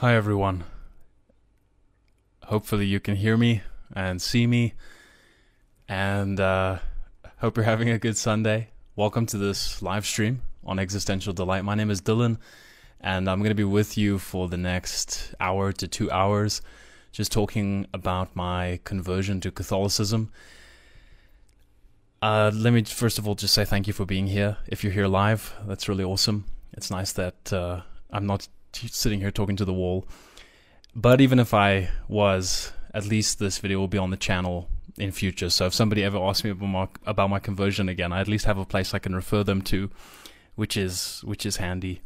Hi, everyone. Hopefully, you can hear me and see me, and uh, hope you're having a good Sunday. Welcome to this live stream on Existential Delight. My name is Dylan, and I'm going to be with you for the next hour to two hours, just talking about my conversion to Catholicism. Uh, let me first of all just say thank you for being here. If you're here live, that's really awesome. It's nice that uh, I'm not sitting here talking to the wall. But even if I was, at least this video will be on the channel in future. So if somebody ever asks me about my, about my conversion again, I at least have a place I can refer them to, which is which is handy.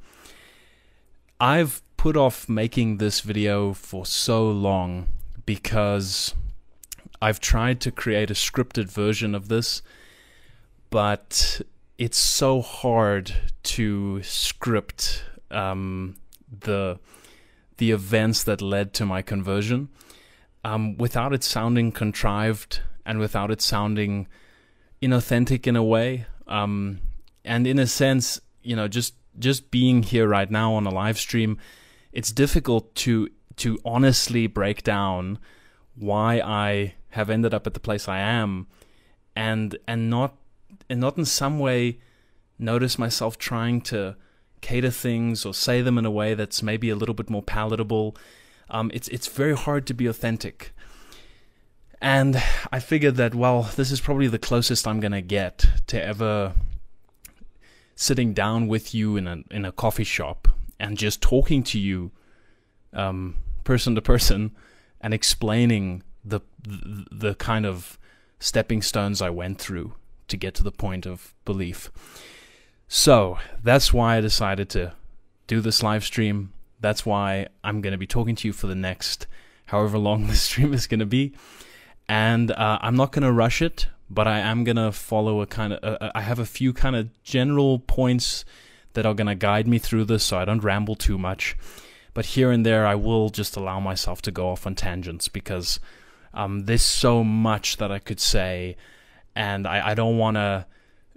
I've put off making this video for so long because I've tried to create a scripted version of this, but it's so hard to script um, the the events that led to my conversion um, without it sounding contrived and without it sounding inauthentic in a way um, and in a sense you know just just being here right now on a live stream it's difficult to to honestly break down why I have ended up at the place I am and and not and not in some way notice myself trying to cater things or say them in a way that's maybe a little bit more palatable. Um, it's it's very hard to be authentic. And I figured that well, this is probably the closest I'm gonna get to ever sitting down with you in a in a coffee shop and just talking to you, um, person to person, and explaining the, the the kind of stepping stones I went through to get to the point of belief. So that's why I decided to do this live stream. That's why I'm going to be talking to you for the next however long this stream is going to be. And uh, I'm not going to rush it, but I am going to follow a kind of, uh, I have a few kind of general points that are going to guide me through this so I don't ramble too much. But here and there, I will just allow myself to go off on tangents because um, there's so much that I could say, and I, I don't want to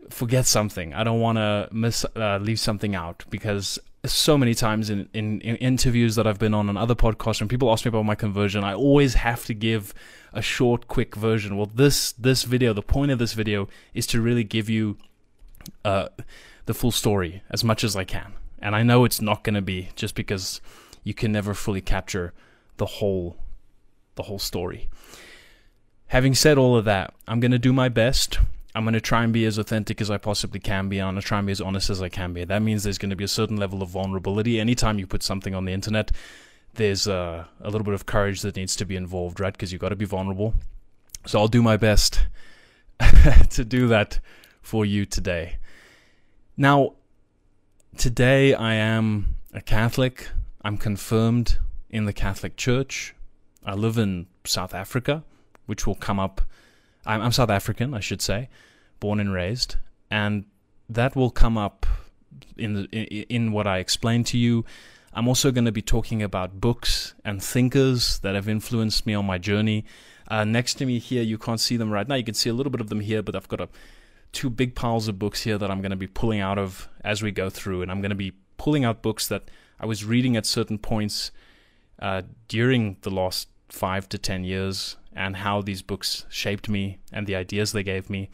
forget something. I don't want to miss uh, leave something out because so many times in, in, in, interviews that I've been on and other podcasts when people ask me about my conversion, I always have to give a short, quick version. Well, this this video, the point of this video is to really give you uh, the full story as much as I can. And I know it's not going to be just because you can never fully capture the whole the whole story. Having said all of that, I'm going to do my best I'm going to try and be as authentic as I possibly can be. I'm going to try and be as honest as I can be. That means there's going to be a certain level of vulnerability. Anytime you put something on the internet, there's a, a little bit of courage that needs to be involved, right? Because you've got to be vulnerable. So I'll do my best to do that for you today. Now, today I am a Catholic. I'm confirmed in the Catholic Church. I live in South Africa, which will come up I'm, I'm South African, I should say, born and raised, and that will come up in the in, what I explain to you. I'm also going to be talking about books and thinkers that have influenced me on my journey. Uh, next to me here, you can't see them right now. You can see a little bit of them here, but I've got a, two big piles of books here that I'm going to be pulling out of as we go through, and I'm going to be pulling out books that I was reading at certain points uh, during the last five to ten years and how these books shaped me and the ideas they gave me.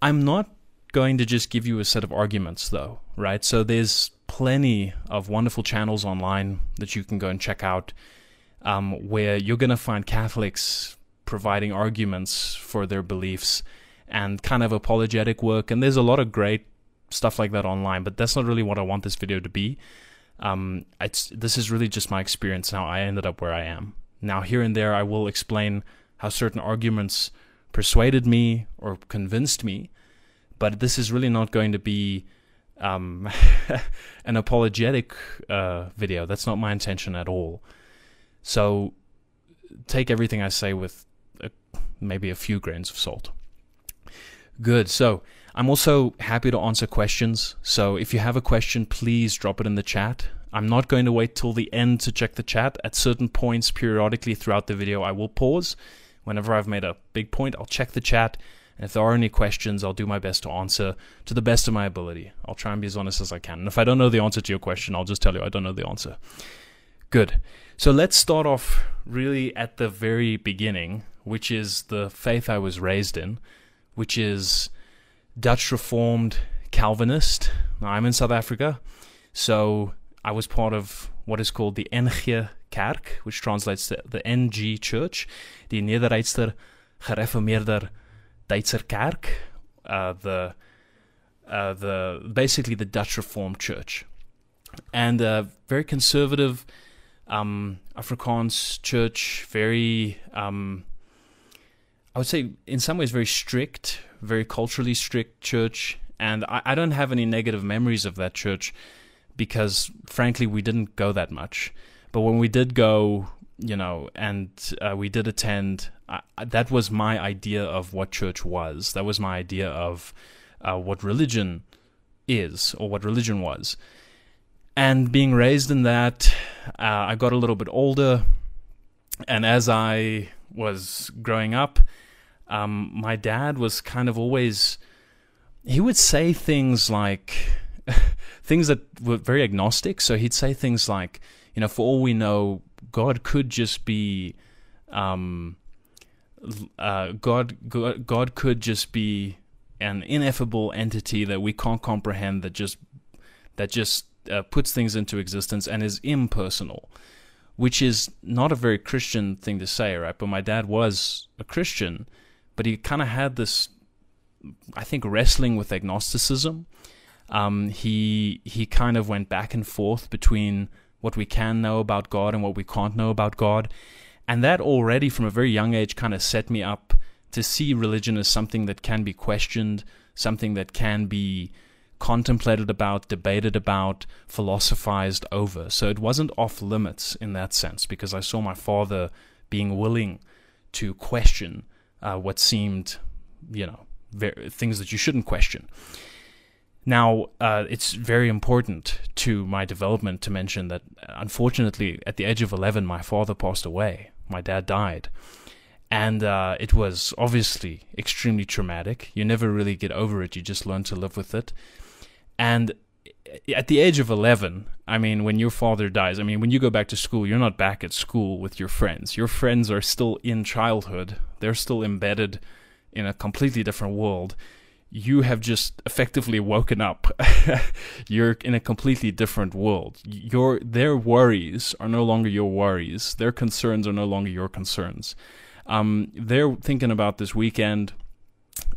I'm not going to just give you a set of arguments, though, right? So there's plenty of wonderful channels online that you can go and check out um, where you're going to find Catholics providing arguments for their beliefs and kind of apologetic work. And there's a lot of great stuff like that online, but that's not really what I want this video to be. Um, it's this is really just my experience how I ended up where I am. Now, here and there, I will explain how certain arguments persuaded me or convinced me, but this is really not going to be um, an apologetic uh, video. That's not my intention at all. So take everything I say with a, maybe a few grains of salt. Good. So I'm also happy to answer questions. So if you have a question, please drop it in the chat. I'm not going to wait till the end to check the chat. At certain points, periodically throughout the video, I will pause. Whenever I've made a big point, I'll check the chat. And if there are any questions, I'll do my best to answer to the best of my ability. I'll try and be as honest as I can. And if I don't know the answer to your question, I'll just tell you I don't know the answer. Good. So let's start off really at the very beginning, which is the faith I was raised in, which is Dutch Reformed Calvinist. Now, I'm in South Africa, so I was part of what is called the NG Kerk, which translates to the NG Church, the Nederduitse Gereformeerde Duitser Kerk, uh, the uh, the basically the Dutch Reformed Church, and a very conservative um, Afrikaans church, very um, I would say in some ways very strict, very culturally strict church, and I, I don't have any negative memories of that church because frankly we didn't go that much. But when we did go, you know, and uh, we did attend, that was my idea of what church was. That was my idea of uh, what religion is or what religion was. And being raised in that, uh, I got a little bit older. And as I was growing up, um, my dad was kind of always, he would say things like, things that were very agnostic. So he'd say things like, you know, for all we know, God could just be, um, uh, God, God, God could just be an ineffable entity that we can't comprehend that just that just uh, puts things into existence and is impersonal, which is not a very Christian thing to say, right? But my dad was a Christian, but he kind of had this, I think, wrestling with agnosticism. Um, he he kind of went back and forth between what we can know about God and what we can't know about God. And that already from a very young age kind of set me up to see religion as something that can be questioned, something that can be contemplated about, debated about, philosophized over. So it wasn't off limits in that sense because I saw my father being willing to question uh, what seemed, you know, things that you shouldn't question. Now, uh, it's very important to my development to mention that, unfortunately, at the age of 11, my father passed away. My dad died. And uh, it was obviously extremely traumatic. You never really get over it, you just learn to live with it. And at the age of 11, I mean, when your father dies, I mean, when you go back to school, you're not back at school with your friends. Your friends are still in childhood, they're still embedded in a completely different world you have just effectively woken up. You're in a completely different world. Your their worries are no longer your worries. Their concerns are no longer your concerns. Um, they're thinking about this weekend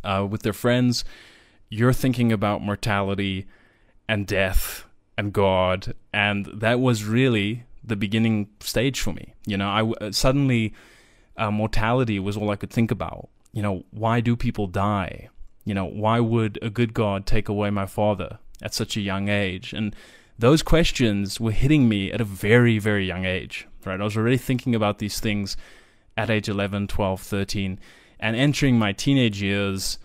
uh, with their friends. You're thinking about mortality and death and God, and that was really the beginning stage for me. You know, I uh, suddenly uh, mortality was all I could think about. You know, why do people die? You know, why would a good God take away my father at such a young age? And those questions were hitting me at a very, very young age, right? I was already thinking about these things at age 11, 12, 13. And entering my teenage years,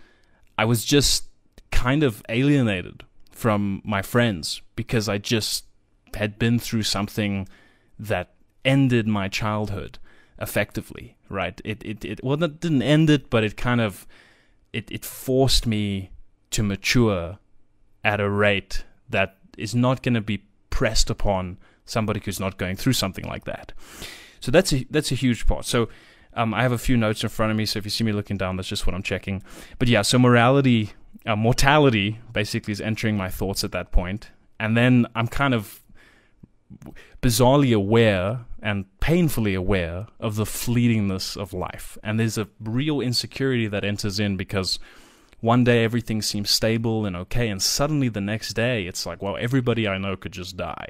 I was just kind of alienated from my friends because I just had been through something that ended my childhood effectively, right? It, it, it well, that didn't end it, but it kind of it, it forced me to mature at a rate that is not going to be pressed upon somebody who's not going through something like that. So that's a that's a huge part. So um, I have a few notes in front of me. So if you see me looking down, that's just what I'm checking. But yeah, so morality, uh, mortality, basically is entering my thoughts at that point, and then I'm kind of bizarrely aware and painfully aware of the fleetingness of life. And there's a real insecurity that enters in because one day everything seems stable and okay, and suddenly the next day it's like, well, everybody I know could just die.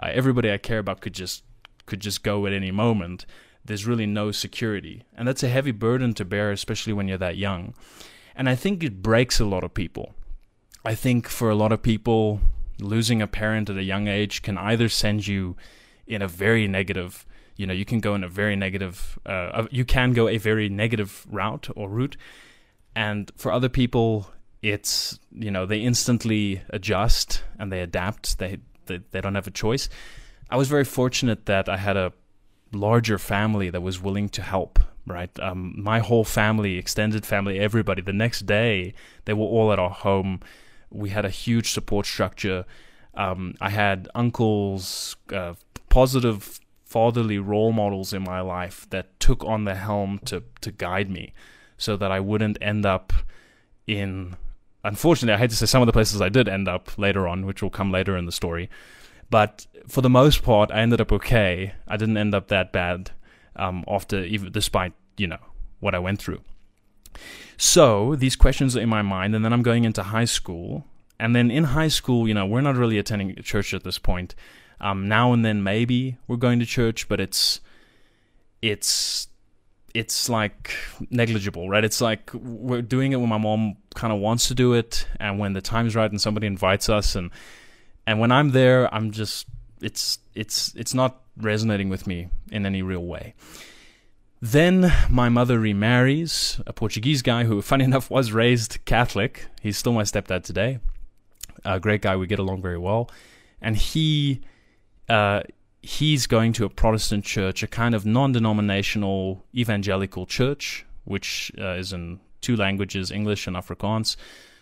Uh, everybody I care about could just could just go at any moment. There's really no security, and that's a heavy burden to bear, especially when you're that young. And I think it breaks a lot of people. I think for a lot of people, losing a parent at a young age can either send you in a very negative you know you can go in a very negative uh, you can go a very negative route or route. And for other people it's you know they instantly adjust and they adapt. They they, they don't have a choice. I was very fortunate that i had a larger family that was willing to help right? Um, my whole family extended family everybody the next day they were all at our home we had a huge support structure. Um, I had uncles, uh, positive fatherly role models in my life that took on the helm to to guide me, so that I wouldn't end up in. Unfortunately, I hate to say some of the places I did end up later on, which will come later in the story. But for the most part, I ended up okay. I didn't end up that bad um, after, even despite you know what I went through. So these questions are in my mind, and then I'm going into high school. And then in high school, you know, we're not really attending church at this point. Um, now and then, maybe we're going to church, but it's it's it's like negligible, right? It's like we're doing it when my mom kind of wants to do it, and when the time's right and somebody invites us, and and when I'm there, I'm just it's it's it's not resonating with me in any real way. Then my mother remarries a Portuguese guy who, funny enough, was raised Catholic. He's still my stepdad today. A great guy. We get along very well. And he, uh, he's going to a Protestant church, a kind of non-denominational evangelical church, which uh, is in two languages, English and Afrikaans.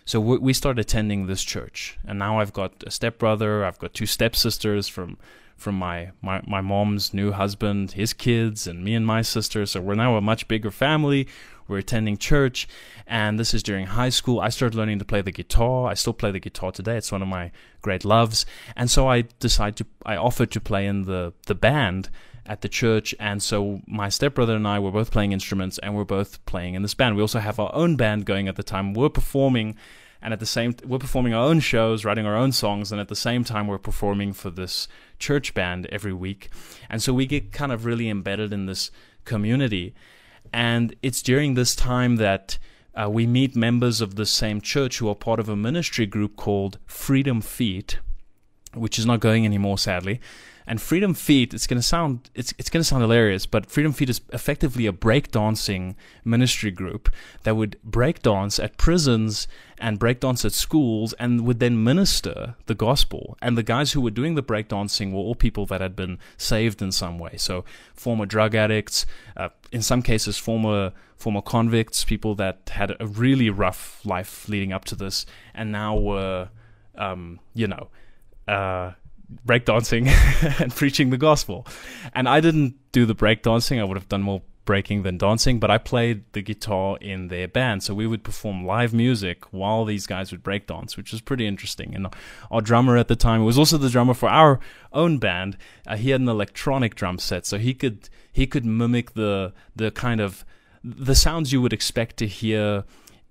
So we start attending this church, and now I've got a stepbrother, I've got two stepsisters from from my, my, my mom's new husband, his kids, and me and my sister. So we're now a much bigger family. We're attending church, and this is during high school. I started learning to play the guitar. I still play the guitar today. It's one of my great loves. And so I decided to, I offered to play in the, the band at the church. And so my stepbrother and I were both playing instruments, and we're both playing in this band. We also have our own band going at the time. We're performing and at the same we're performing our own shows writing our own songs and at the same time we're performing for this church band every week. And so we get kind of really embedded in this community. And it's during this time that uh, we meet members of the same church who are part of a ministry group called freedom feet which is not going anymore sadly and Freedom Feet, it's gonna sound it's it's gonna sound hilarious, but Freedom Feet is effectively a breakdancing ministry group that would breakdance at prisons and breakdance at schools and would then minister the gospel. And the guys who were doing the breakdancing were all people that had been saved in some way. So former drug addicts, uh, in some cases former former convicts, people that had a really rough life leading up to this, and now were, um, you know. Uh, breakdancing and preaching the gospel. And I didn't do the breakdancing. I would have done more breaking than dancing, but I played the guitar in their band. So we would perform live music while these guys would breakdance, which was pretty interesting. And our drummer at the time was also the drummer for our own band. Uh, he had an electronic drum set, so he could he could mimic the the kind of the sounds you would expect to hear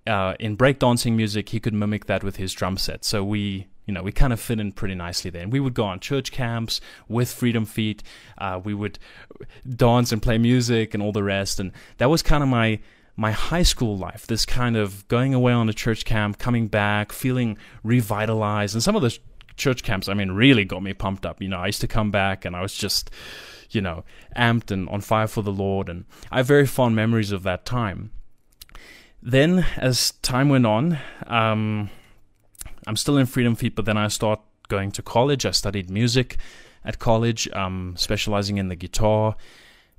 uh, in breakdancing music. He could mimic that with his drum set. So we you know, we kind of fit in pretty nicely there. And we would go on church camps with Freedom Feet. Uh, we would dance and play music and all the rest. And that was kind of my my high school life. This kind of going away on a church camp, coming back, feeling revitalized. And some of the church camps, I mean, really got me pumped up. You know, I used to come back and I was just, you know, amped and on fire for the Lord. And I have very fond memories of that time. Then, as time went on, um, I'm still in Freedom Feet, but then I start going to college. I studied music at college, um, specializing in the guitar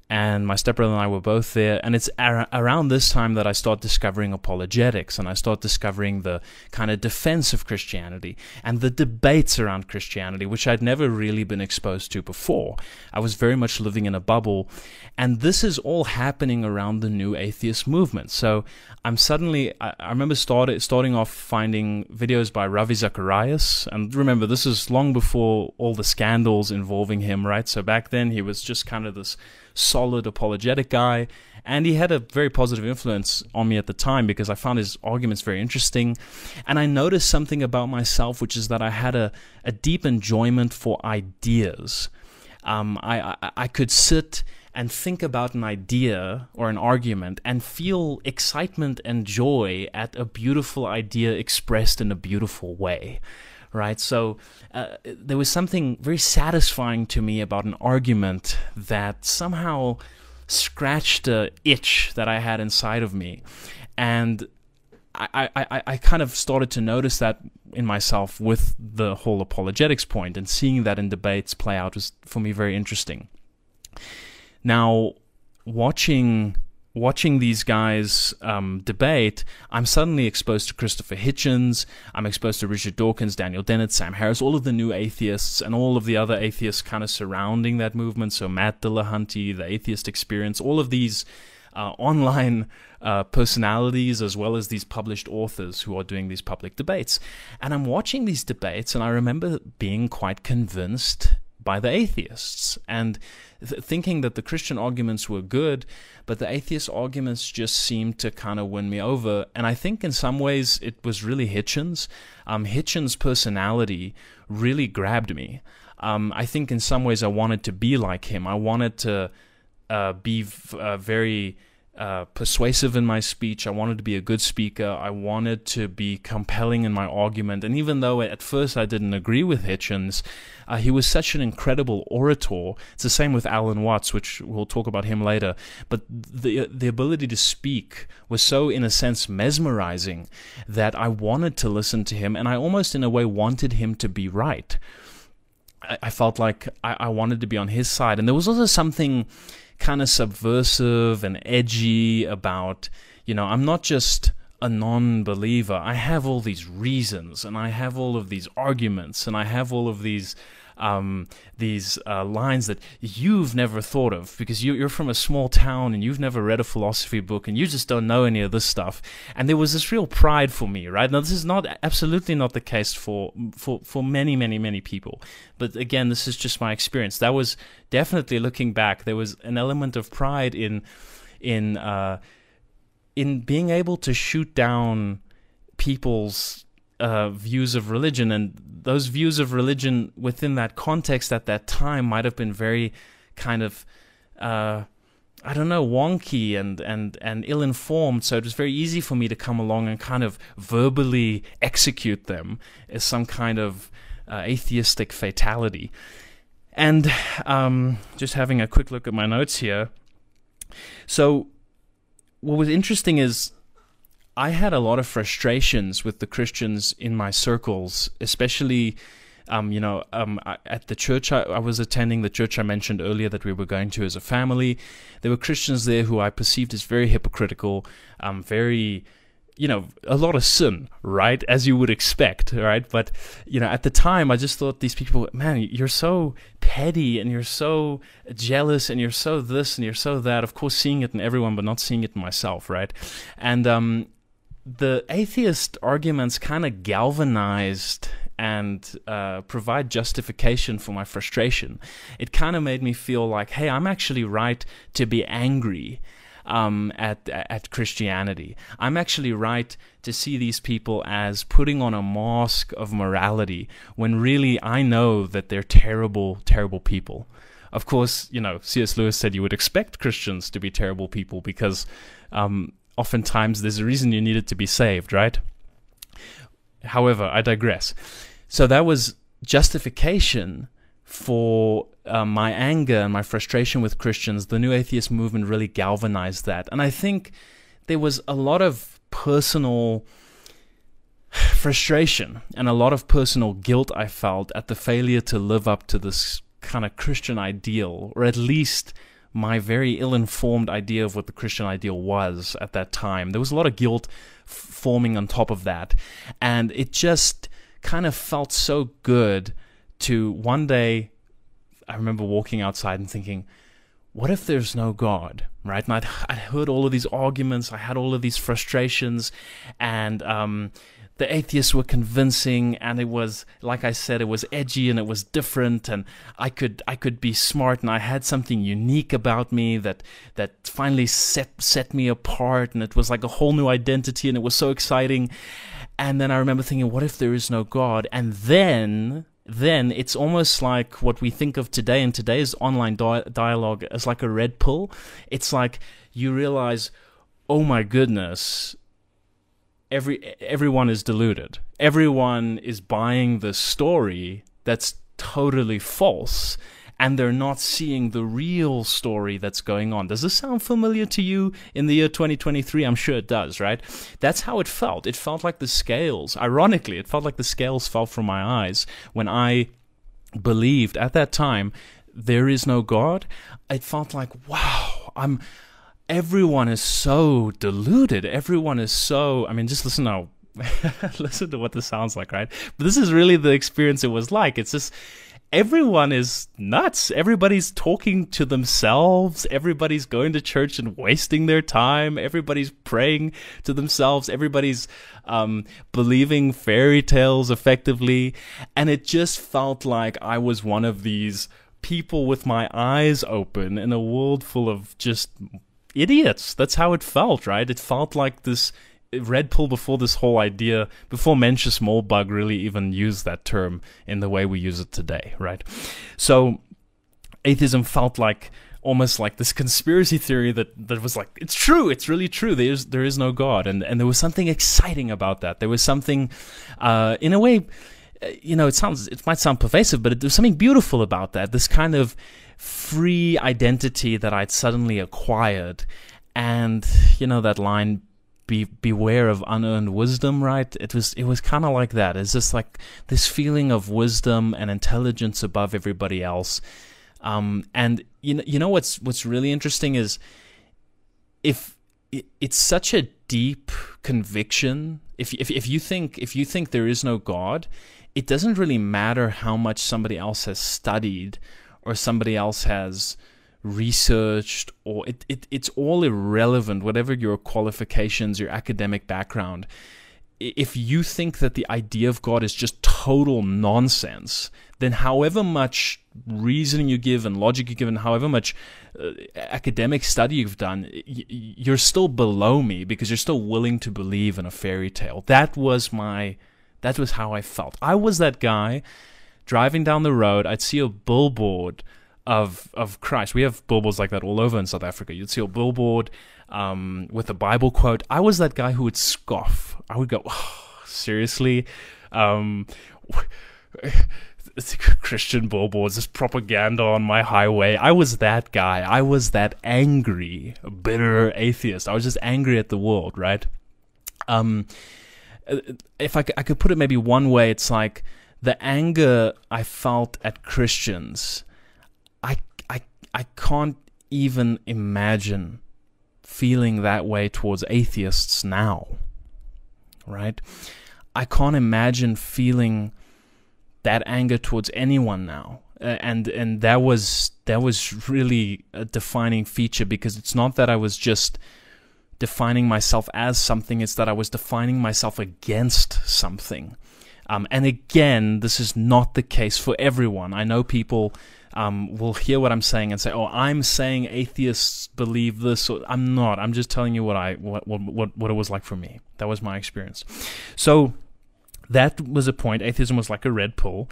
and my stepbrother and I were both there. And it's ar- around this time that I start discovering apologetics and I start discovering the kind of defense of Christianity and the debates around Christianity, which I'd never really been exposed to before. I was very much living in a bubble. And this is all happening around the new atheist movement. So I'm suddenly, I, I remember started, starting off finding videos by Ravi Zacharias. And remember, this is long before all the scandals involving him, right? So back then he was just kind of this solid apologetic guy. And he had a very positive influence on me at the time because I found his arguments very interesting. And I noticed something about myself, which is that I had a, a deep enjoyment for ideas. Um, I, I, I could sit and think about an idea or an argument and feel excitement and joy at a beautiful idea expressed in a beautiful way right? So uh, there was something very satisfying to me about an argument that somehow scratched a itch that I had inside of me, and I, I, I kind of started to notice that in myself with the whole apologetics point, and seeing that in debates play out was for me very interesting. Now, watching watching these guys um, debate, I'm suddenly exposed to Christopher Hitchens, I'm exposed to Richard Dawkins, Daniel Dennett, Sam Harris, all of the new atheists, and all of the other atheists kind of surrounding that movement. So Matt Dillahunty, the Atheist Experience, all of these uh, online uh, personalities as well as these published authors who are doing these public debates. And I'm watching these debates, and I remember being quite convinced by the atheists and th- thinking that the Christian arguments were good, but the atheist arguments just seemed to kind of win me over. And I think in some ways it was really Hitchens. Um, Hitchens' personality really grabbed me. Um, I think in some ways I wanted to be like him. I wanted to uh, be v- uh, very uh, persuasive in my speech. I wanted to be a good speaker. I wanted to be compelling in my argument. And even though at first I didn't agree with Hitchens, uh, he was such an incredible orator. It's the same with Alan Watts, which we'll talk about him later. But the the ability to speak was so, in a sense, mesmerizing that I wanted to listen to him, and I almost, in a way, wanted him to be right. I, I felt like I, I wanted to be on his side, and there was also something kind of subversive and edgy about, you know, I'm not just a non believer. I have all these reasons and I have all of these arguments and I have all of these. Um, these uh, lines that you've never thought of because you, are from a small town and you've never read a philosophy book and you just don't know any of this stuff. And there was this real pride for me, right? Now, this is not absolutely not the case for for for many, many, many people. But again, this is just my experience. That was definitely looking back. There was an element of pride in in uh, in being able to shoot down people's uh, views of religion, and those views of religion within that context at that time might have been very kind of, uh, I don't know, wonky and and and ill informed. So it was very easy for me to come along and kind of verbally execute them as some kind of uh, atheistic fatality. And um, just having a quick look at my notes here. So what was interesting is I had a lot of frustrations with the Christians in my circles, especially, um, you know, um, at the church I, I, was attending, the church I mentioned earlier that we were going to as a family. There were Christians there who I perceived as very hypocritical, um, very you know, a lot of sin, right? As you would expect, right? But, you know, at the time, I just thought these people, man, you're so petty and you're so jealous and you're so this and you're so that. Of course, seeing it in everyone, but not seeing it in myself, right? And um, the atheist arguments kind of galvanized and uh, provide justification for my frustration. It kind of made me feel like, hey, I'm actually right to be angry um, at at Christianity. I'm actually right to see these people as putting on a mask of morality when really I know that they're terrible, terrible people. Of course, you know, C.S. Lewis said you would expect Christians to be terrible people because um, oftentimes there's a reason you needed to be saved, right? However, I digress. So that was justification for uh, my anger and my frustration with Christians, the New Atheist movement really galvanized that. And I think there was a lot of personal frustration and a lot of personal guilt I felt at the failure to live up to this kind of Christian ideal, or at least my very ill informed idea of what the Christian ideal was at that time. There was a lot of guilt f- forming on top of that. And it just kind of felt so good to one day, I remember walking outside and thinking, what if there's no God, right? And I'd, I'd heard all of these arguments, I had all of these frustrations, and um, the atheists were convincing, and it was, like I said, it was edgy and it was different, and I could I could be smart, and I had something unique about me that that finally set set me apart, and it was like a whole new identity, and it was so exciting. And then I remember thinking, what if there is no God? And then then it's almost like what we think of today in today's online di- dialogue as like a red pill. It's like you realize, oh my goodness, every everyone is deluded. Everyone is buying the story that's totally false and they're not seeing the real story that's going on. Does this sound familiar to you in the year 2023? I'm sure it does, right? That's how it felt. It felt like the scales, ironically, it felt like the scales fell from my eyes when I believed at that time there is no God. It felt like, wow, I'm everyone is so deluded. Everyone is so. I mean, just listen now. listen to what this sounds like, right? But this is really the experience it was like. It's just everyone is nuts. Everybody's talking to themselves. Everybody's going to church and wasting their time. Everybody's praying to themselves. Everybody's um, believing fairy tales effectively. And it just felt like I was one of these people with my eyes open in a world full of just idiots. That's how it felt, right? It felt like this red pill before this whole idea, before Mencius Moldbug really even used that term in the way we use it today, right? So atheism felt like almost like this conspiracy theory that, that was like it's true it's really true there is there is no god and and there was something exciting about that there was something uh, in a way uh, you know it sounds it might sound pervasive but there's something beautiful about that this kind of free identity that I'd suddenly acquired. And you know that line, be beware of unearned wisdom, right? It was it was kind of like that. It's just like this feeling of wisdom and intelligence above everybody else. Um, and you know, you know what's what's really interesting is if it, it's such a deep conviction. If, if if you think if you think there is no God, it doesn't really matter how much somebody else has studied or somebody else has researched or it, it it's all irrelevant whatever your qualifications your academic background. If you think that the idea of god is just total nonsense then however much reasoning you give and logic you give and however much uh, academic study you've done you're still below me because you're still willing to believe in a fairy tale. That was my that was how i felt. I was that guy driving down the road, I'd see a billboard of of Christ. We have billboards like that all over in South Africa. You'd see a billboard um, with a Bible quote. I was that guy who would scoff. I would go, oh, seriously. Um, Christian billboards, this propaganda on my highway. I was that guy. I was that angry, bitter atheist. I was just angry at the world, right? Um, if I, I could put it maybe one way, it's like the anger I felt at Christians, I, I, I can't even imagine feeling that way towards atheists now. Right? I can't imagine feeling that anger towards anyone now. Uh, and and that was that was really a defining feature because it's not that I was just defining myself as something, it's that I was defining myself against something. Um, and again, this is not the case for everyone. I know people um, will hear what I'm saying and say, "Oh, I'm saying atheists believe this." Or, I'm not. I'm just telling you what I what, what what it was like for me. That was my experience. So that was a point. Atheism was like a red pill,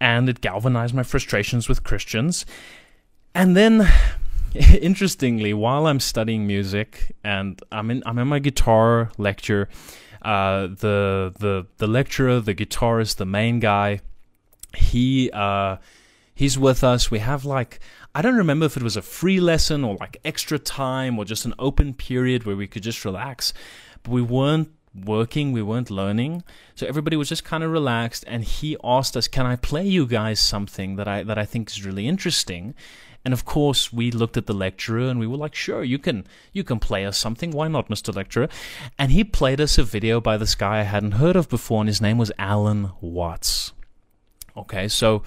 and it galvanized my frustrations with Christians. And then interestingly, while I'm studying music and I'm in I'm in my guitar lecture, uh, the the the lecturer, the guitarist, the main guy, he uh, he's with us. We have like I don't remember if it was a free lesson or like extra time or just an open period where we could just relax, but we weren't working, we weren't learning. So everybody was just kind of relaxed and he asked us, "Can I play you guys something that I that I think is really interesting?" And of course, we looked at the lecturer and we were like, sure, you can you can play us something. Why not, Mr. Lecturer? And he played us a video by this guy I hadn't heard of before, and his name was Alan Watts. Okay, so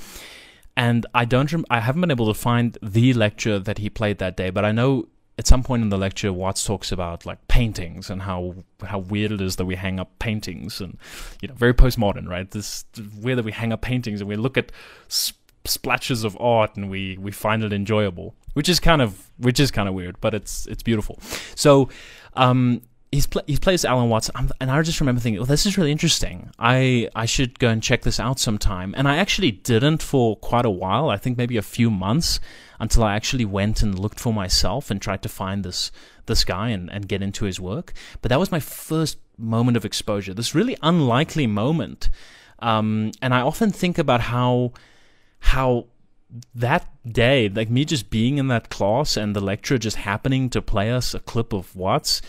and I don't rem- I haven't been able to find the lecture that he played that day, but I know at some point in the lecture Watts talks about like paintings and how how weird it is that we hang up paintings and you know very postmodern, right? This weird that we hang up paintings and we look at sp- splashes of art and we we find it enjoyable which is kind of which is kind of weird but it's it's beautiful so um he's pl- he plays Alan Watts, and I just remember thinking, "Well, this is really interesting. I I should go and check this out sometime." And I actually didn't for quite a while. I think maybe a few months until I actually went and looked for myself and tried to find this this guy and, and get into his work. But that was my first moment of exposure. This really unlikely moment, um, and I often think about how how that day, like me just being in that class and the lecturer just happening to play us a clip of Watts,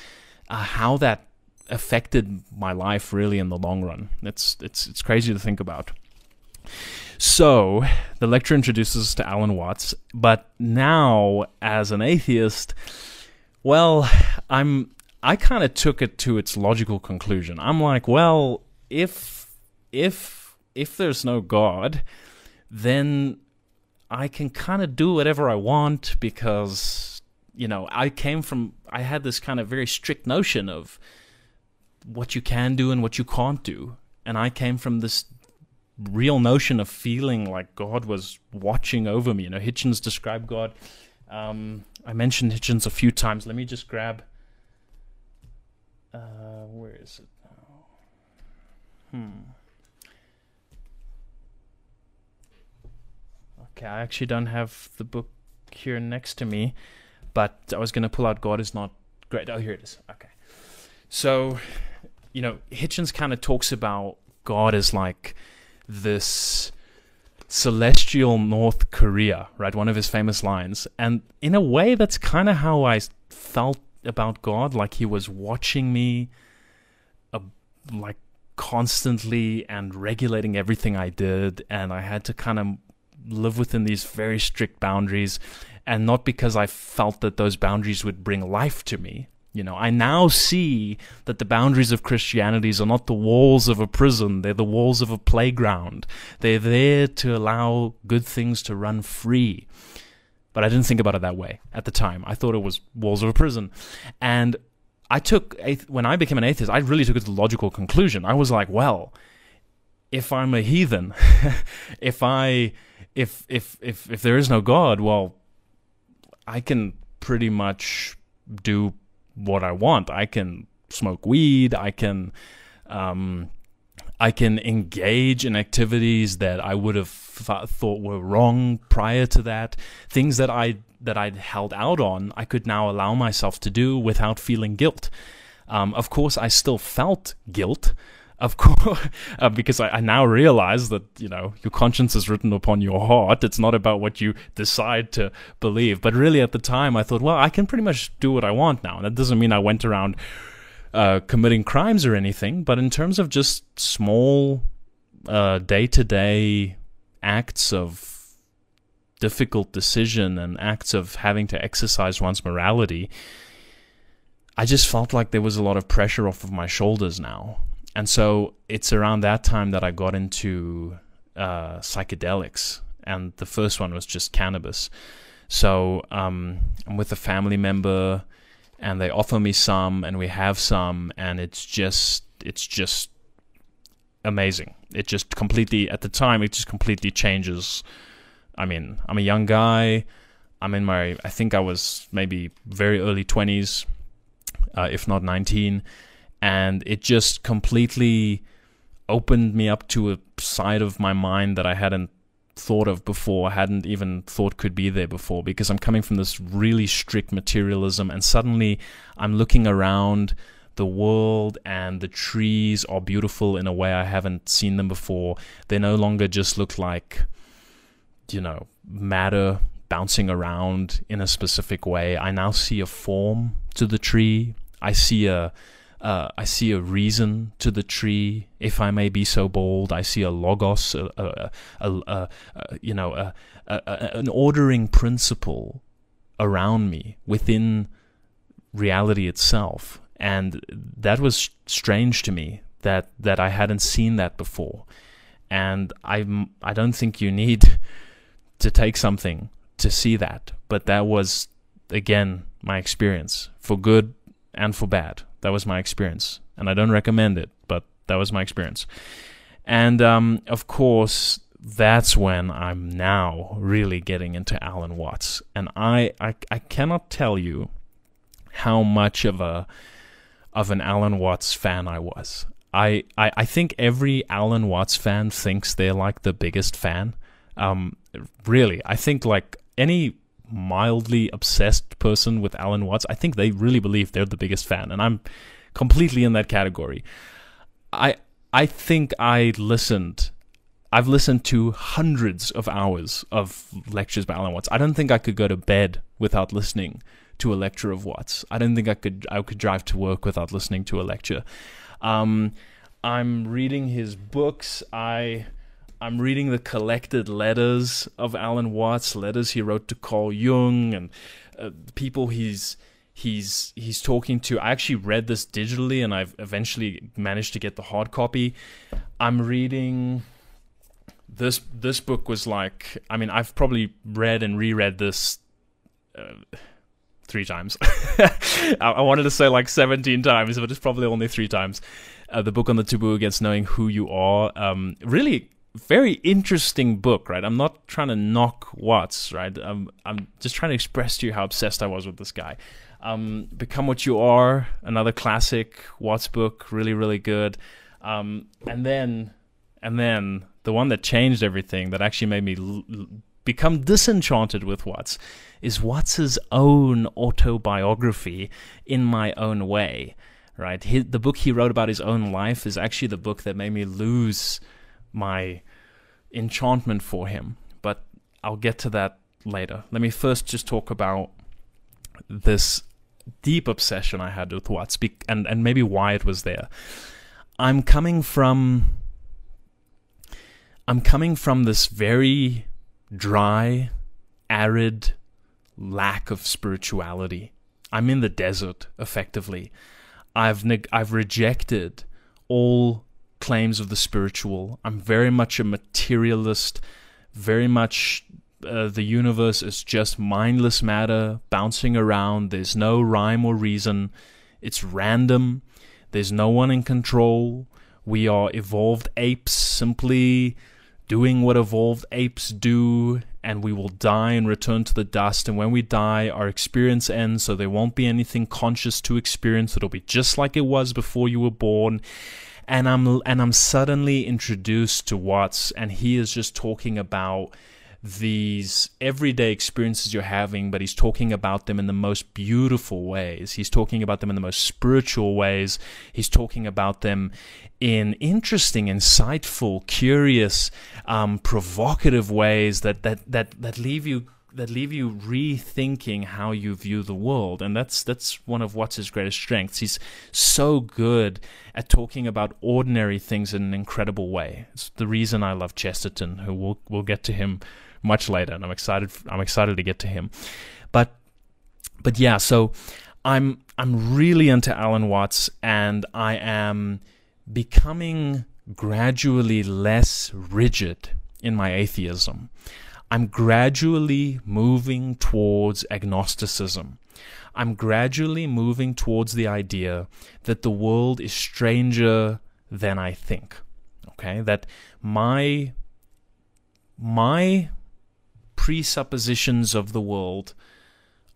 uh, how that affected my life really in the long run. It's it's it's crazy to think about. So the lecturer introduces us to Alan Watts, but now as an atheist, Well, I'm I kind of took it to its logical conclusion. I'm like, well, if if if there's no God, then I can kind of do whatever I want because you know, I came from I had this kind of very strict notion of what you can do and what you can't do. And I came from this real notion of feeling like God was watching over me. You know, Hitchens described God. Um, I mentioned Hitchens a few times. Let me just grab. Uh, where is it now? Hmm. Okay, I actually don't have the book here next to me, but I was going to pull out God is not great. Oh, here it is. Okay. So, you know, Hitchens kind of talks about God as like this celestial North Korea, right? One of his famous lines. And in a way, that's kind of how I felt about God. Like he was watching me, uh, like constantly and regulating everything I did. And I had to kind of live within these very strict boundaries. And not because I felt that those boundaries would bring life to me, you know, I now see that the boundaries of Christianity are not the walls of a prison, they're the walls of a playground. They're there to allow good things to run free. But I didn't think about it that way at the time. I thought it was walls of a prison. And I took, when I became an atheist, I really took it to the logical conclusion. I was like, well, if I'm a heathen, if I, if, if, if, if there is no God, well, I can pretty much do what I want. I can smoke weed. I can, um, I can engage in activities that I would have th- thought were wrong prior to that. Things that I that I'd held out on, I could now allow myself to do without feeling guilt. Um, of course, I still felt guilt of course, uh, because I, I, now realize that you know your conscience is written upon your heart. It's not about what you decide to believe. But really, at the time, I thought, well, I can pretty much do what I want now. And that doesn't mean I went around uh, committing crimes or anything. But in terms of just small day to day acts of difficult decision and acts of having to exercise one's morality, I just felt like there was a lot of pressure off of my shoulders now and so it's around that time that I got into uh, psychedelics, and the first one was just cannabis. So um, I'm with a family member, and they offer me some, and we have some, and it's just it's just amazing. It just completely at the time it just completely changes. I mean, I'm a young guy. I'm in my I think I was maybe very early 20s, uh, if not 19 and it just completely opened me up to a side of my mind that I hadn't thought of before, hadn't even thought could be there before, because I'm coming from this really strict materialism, and suddenly I'm looking around the world and the trees are beautiful in a way I haven't seen them before. They no longer just look like, you know, matter bouncing around in a specific way. I now see a form to the tree. I see a uh, I see a reason to the tree, if I may be so bold. I see a logos, a, a, a, a you know, an ordering principle around me within reality itself, and that was strange to me that that I hadn't seen that before. And I I don't think you need to take something to see that, but that was again my experience for good and for bad. That was my experience, and I don't recommend it, but that was my experience. And um, of course, that's when I'm now really getting into Alan Watts, and I, I I cannot tell you how much of a of an Alan Watts fan I was. I, I, I think every Alan Watts fan thinks they're like the biggest fan. Um, really, I think like any mildly obsessed person with Alan Watts, I think they really believe they're the biggest fan, and I'm completely in that category. I I think I listened. I've listened to hundreds of hours of lectures by Alan Watts. I don't think I could go to bed without listening to a lecture of Watts. I don't think I could I could drive to work without listening to a lecture. Um, I'm reading his books. I I'm reading the collected letters of Alan Watts, letters he wrote to Carl Jung and uh, people he's he's he's talking to I actually read this digitally and I've eventually managed to get the hard copy. I'm reading this this book was like I mean I've probably read and reread this uh, three times. I, wanted to say like 17 times, but it's probably only three times. Uh, the book on the taboo against knowing who you are. Um, really very interesting book, right? I'm not trying to knock Watts, right? I'm I'm just trying to express to you how obsessed I was with this guy. Um, Become What You Are, another classic Watts book, really really good. Um, and then and then the one that changed everything, that actually made me become disenchanted with Watts, is Watts's own autobiography, In My Own Way. Right, he, the book he wrote about his own life is actually the book that made me lose my enchantment for him. But I'll get to that later. Let me first just talk about this deep obsession I had with Watts and, and maybe why it was there. I'm coming from I'm coming from this very dry, arid lack of spirituality. I'm in the desert effectively. I've neg- I've rejected all claims of the spiritual. I'm very much a materialist, very much uh, the universe is just mindless matter bouncing around. There's no rhyme or reason. It's random. There's no one in control. We are evolved apes simply doing what evolved apes do, and we will die and return to the dust. And when we die, our experience ends, so there won't be anything conscious to experience. It'll be just like it was before you were born and I'm and I'm suddenly introduced to Watts, and he is just talking about these everyday experiences you're having, but he's talking about them in the most beautiful ways. He's talking about them in the most spiritual ways. He's talking about them in interesting, insightful, curious, um, provocative ways that, that, that, that leave you that leave you rethinking how you view the world. And that's that's one of Watts's greatest strengths. He's so good at talking about ordinary things in an incredible way. It's the reason i love chesterton who we'll, we'll get to him much later and i'm excited i'm excited to get to him. But but yeah so i'm i'm really into alan watts and i am becoming gradually less rigid in my atheism I'm gradually moving towards agnosticism. I'm gradually moving towards the idea that the world is stranger than I think. Okay? That my my presuppositions of the world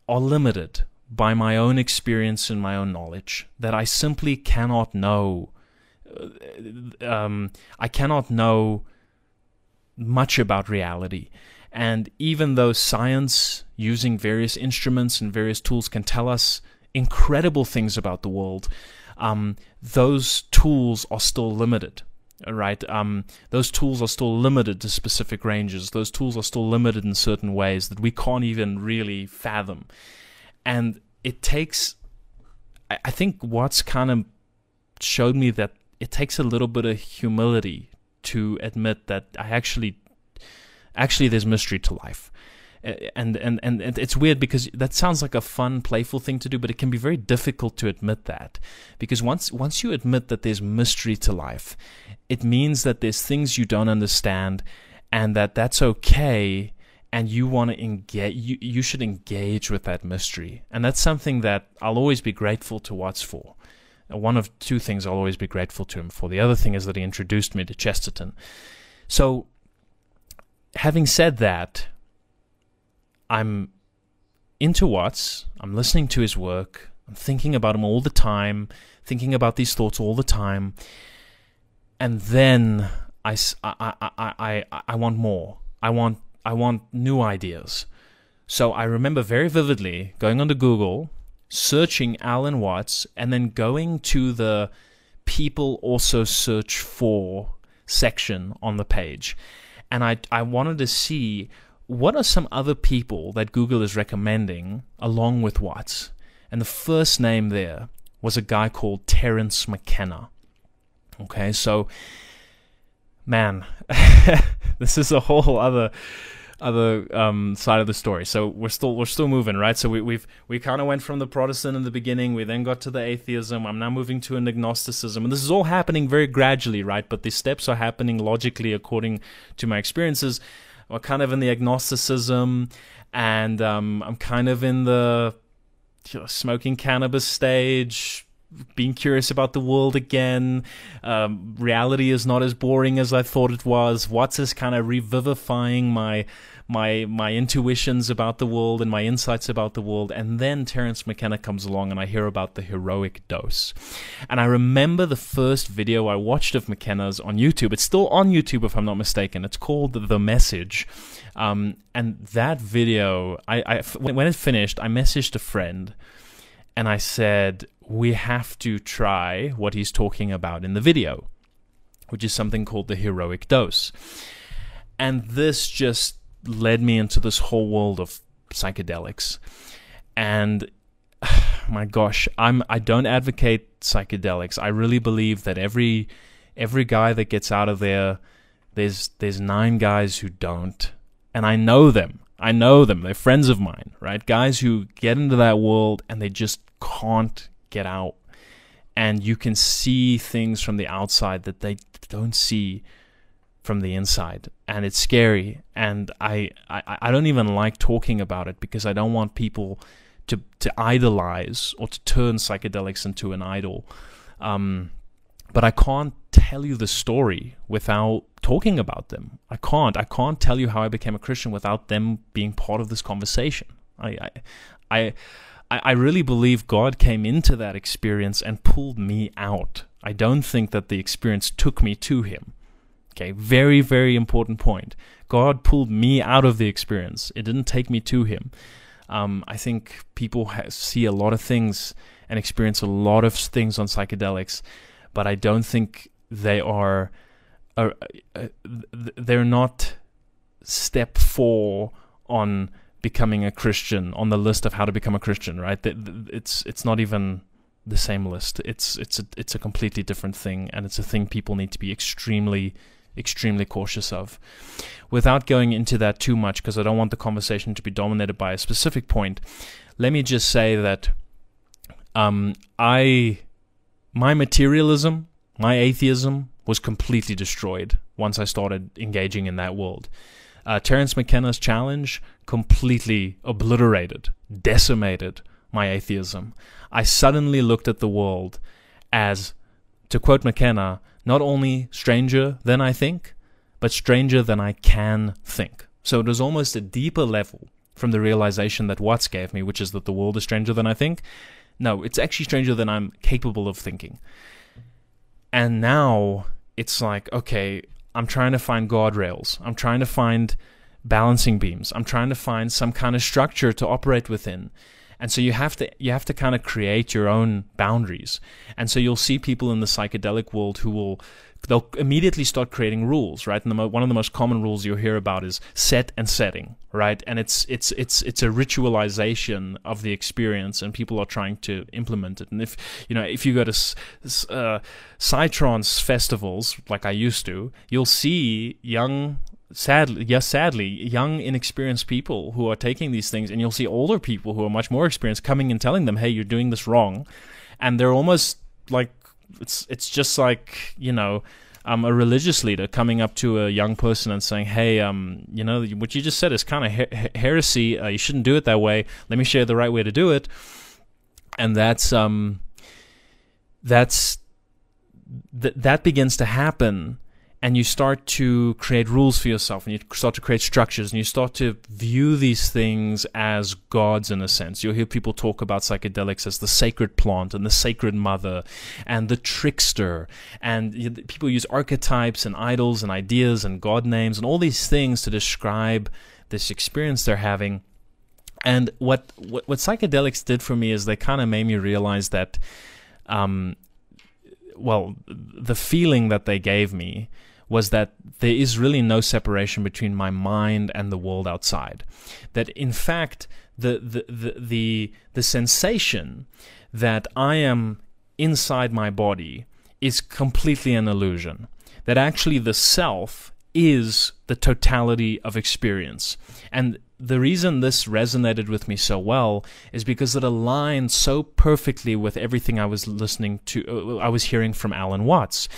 are limited by my own experience and my own knowledge that I simply cannot know uh, um, I cannot know much about reality and even though science, using various instruments and various tools, can tell us incredible things about the world, um, those tools are still limited. Right, um, those tools are still limited to specific ranges. Those tools are still limited in certain ways that we can't even really fathom. And it takes, I think, Watts kind of showed me that it takes a little bit of humility to admit that I actually actually there's mystery to life. And, and and it's weird because that sounds like a fun playful thing to do but it can be very difficult to admit that. Because once once you admit that there's mystery to life it means that there's things you don't understand and that that's okay and you want to engage you, you should engage with that mystery. And that's something that I'll always be grateful to Watts for. Uh, one of two things I'll always be grateful to him for. The other thing is that he introduced me to Chesterton. So having said that, I'm into Watts. I'm listening to his work. I'm thinking about him all the time, thinking about these thoughts all the time. And then I, I, I, I, I want more. I want, I want new ideas. So I remember very vividly going onto Google, searching Alan Watts, and then going to the people also search for section on the page and I I wanted to see what are some other people that Google is recommending along with Watts. And the first name there was a guy called Terence McKenna. Okay, so man, this is a whole other other um, side of the story. So we're still we're still moving, right? So we, we've we kind of went from the Protestant in the beginning. We then got to the atheism. I'm now moving to an agnosticism, and this is all happening very gradually, right? But the steps are happening logically according to my experiences. We're kind of in the agnosticism, and um, I'm kind of in the you know, smoking cannabis stage being curious about the world again. Um, reality is not as boring as I thought it was. Watts is kind of revivifying my my my intuitions about the world and my insights about the world. And then Terence McKenna comes along, and I hear about the heroic dose. And I remember the first video I watched of McKenna's on YouTube. It's still on YouTube, if I'm not mistaken. It's called The Message. Um, and that video, I, I when it finished, I messaged a friend, and I said we have to try what he's talking about in the video, which is something called the heroic dose. And this just led me into this whole world of psychedelics. And my gosh, I'm I don't advocate psychedelics. I really believe that every every guy that gets out of there there's there's nine guys who don't. And I know them. I know them. They're friends of mine, right? Guys who get into that world and they just can't get out. And you can see things from the outside that they don't see from the inside. And it's scary. And I, I i don't even like talking about it because i don't want people to to idolize or to turn psychedelics into an idol. Um, but i can't tell you the story without talking about them. I can't. I can't tell you how i became a christian without them being part of this conversation. I i, I I, I really believe God came into that experience and pulled me out. I don't think that the experience took me to Him. Okay, very, very important point. God pulled me out of the experience. It didn't take me to Him. Um, I think people ha- see a lot of things and experience a lot of things on psychedelics, but I don't think they are. Uh, uh, they're not step four on becoming a Christian on the list of how to become a Christian, right? It's it's not even the same list. It's it's a it's a completely different thing, and it's a thing people need to be extremely extremely cautious of. Without going into that too much, because I don't want the conversation to be dominated by a specific point, let me just say that um, I my materialism, my atheism was completely destroyed once I started engaging in that world. Uh, Terence McKenna's challenge completely obliterated, decimated my atheism. I suddenly looked at the world as, to quote McKenna, not only stranger than I think, but stranger than I can think. So it was almost a deeper level from the realization that Watts gave me, which is that the world is stranger than I think. No, it's actually stranger than I'm capable of thinking. And now it's like, okay, I'm trying to find guardrails. I'm trying to find balancing beams. I'm trying to find some kind of structure to operate within. And so you have to you have to kind of create your own boundaries. And so you'll see people in the psychedelic world who will they'll immediately start creating rules, right? And the, one of the most common rules you'll hear about is set and setting, right? And it's it's it's it's a ritualization of the experience, and people are trying to implement it. And if you know if you go to uh, psytrance festivals like I used to, you'll see young sadly, yes, sadly, young, inexperienced people who are taking these things, and you'll see older people who are much more experienced coming and telling them, "Hey, you're doing this wrong," and they're almost like it's it's just like you know. Um, a religious leader coming up to a young person and saying, "Hey, um, you know what you just said is kind of her- heresy. Uh, you shouldn't do it that way. Let me show you the right way to do it." And that's um, that's th- that begins to happen and you start to create rules for yourself and you start to create structures and you start to view these things as gods in a sense. You'll hear people talk about psychedelics as the sacred plant and the sacred mother and the trickster. And people use archetypes and idols and ideas and god names and all these things to describe this experience they're having. And what, what, what psychedelics did for me is they kind of made me realize that, um, well, the feeling that they gave me was that there is really no separation between my mind and the world outside. That in fact, the the the the, the sensation that I am inside my body is completely an illusion. That actually the self is the totality of experience. And the reason this resonated with me so well is because it aligned so perfectly with everything I was listening to, uh, I was hearing from Alan Watts.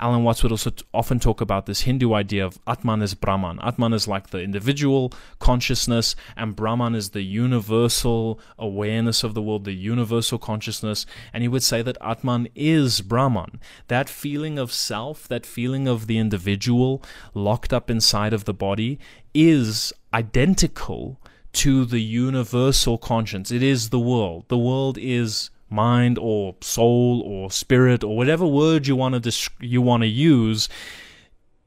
Alan Watts would also often talk about this Hindu idea of Atman is Brahman. Atman is like the individual consciousness, and Brahman is the universal awareness of the world, the universal consciousness. And he would say that Atman is Brahman. That feeling of self, that feeling of the individual locked up inside of the body, is identical to the universal conscience. It is the world. The world is mind or soul or spirit or whatever word you want to dis- you want to use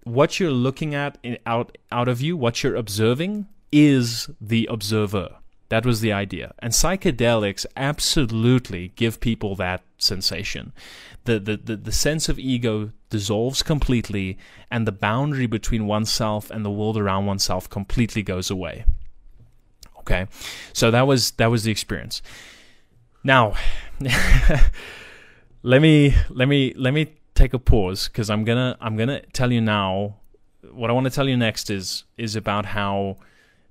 what you're looking at in, out out of you what you're observing is the observer that was the idea. And psychedelics absolutely give people that sensation. The, the, the, the sense of ego dissolves completely and the boundary between oneself and the world around oneself completely goes away. Okay? So that was that was the experience. Now, let me let me let me take a pause because I'm gonna I'm gonna tell you now. What I want to tell you next is is about how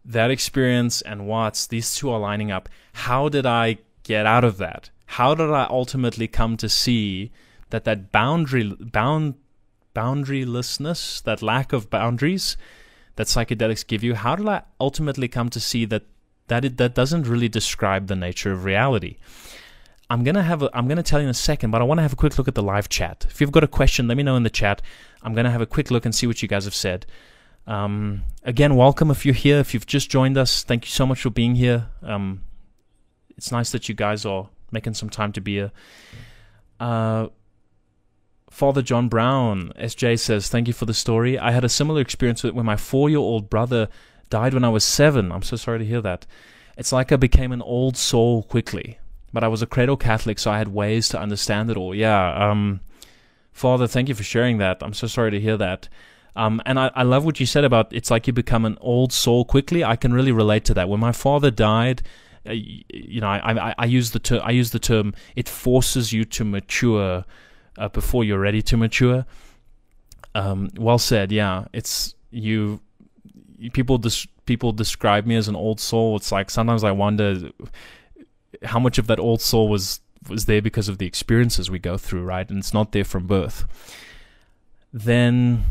that experience and Watts these two are lining up. How did I get out of that? How did I ultimately come to see that that boundary bound boundarylessness, that lack of boundaries that psychedelics give you? How did I ultimately come to see that that it, that doesn't really describe the nature of reality. I'm gonna have a, I'm gonna tell you in a second, but I want to have a quick look at the live chat. If you've got a question, let me know in the chat. I'm gonna have a quick look and see what you guys have said. Um, again, welcome if you're here. If you've just joined us, thank you so much for being here. Um, it's nice that you guys are making some time to be here. Uh, Father John Brown, SJ says, Thank you for the story. I had a similar experience with when my four year old brother died when I was seven. I'm so sorry to hear that. It's like I became an old soul quickly, but I was a cradle Catholic, so I had ways to understand it all. Yeah, um, Father, thank you for sharing that. I'm so sorry to hear that. Um, and I, I love what you said about it's like you become an old soul quickly. I can really relate to that. When my father died, uh, you know, I, I, I use the term I use the term it forces you to mature uh, before you're ready to mature. Um, well said. Yeah, it's you people des- people describe me as an old soul. It's like sometimes I wonder how much of that old soul was was there because of the experiences we go through, right? And it's not there from birth. Then,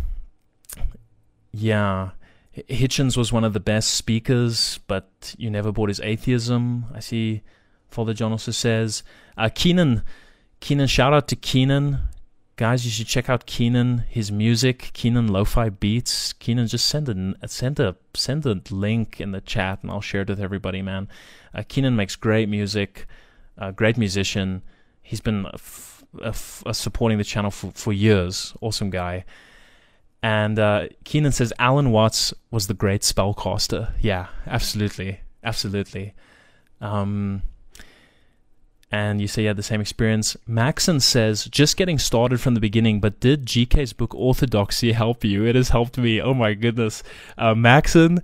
yeah, Hitchens was one of the best speakers, but you never bought his atheism. I see Father John also says. Uh, Keenan, Keenan, shout out to Keenan guys, you should check out Keenan, his music, Keenan Lo-Fi Beats. Keenan, just send a send a send a link in the chat, and I'll share it with everybody, man. Uh, Keenan makes great music, a great musician. He's been supporting the channel for, for years. Awesome guy. And uh, Keenan says Alan Watts was the great spellcaster. Yeah, absolutely, absolutely. Um, and you say you had the same experience. Maxon says, just getting started from the beginning, but did GK's book Orthodoxy help you? It has helped me. Oh my goodness. Uh, Maxon,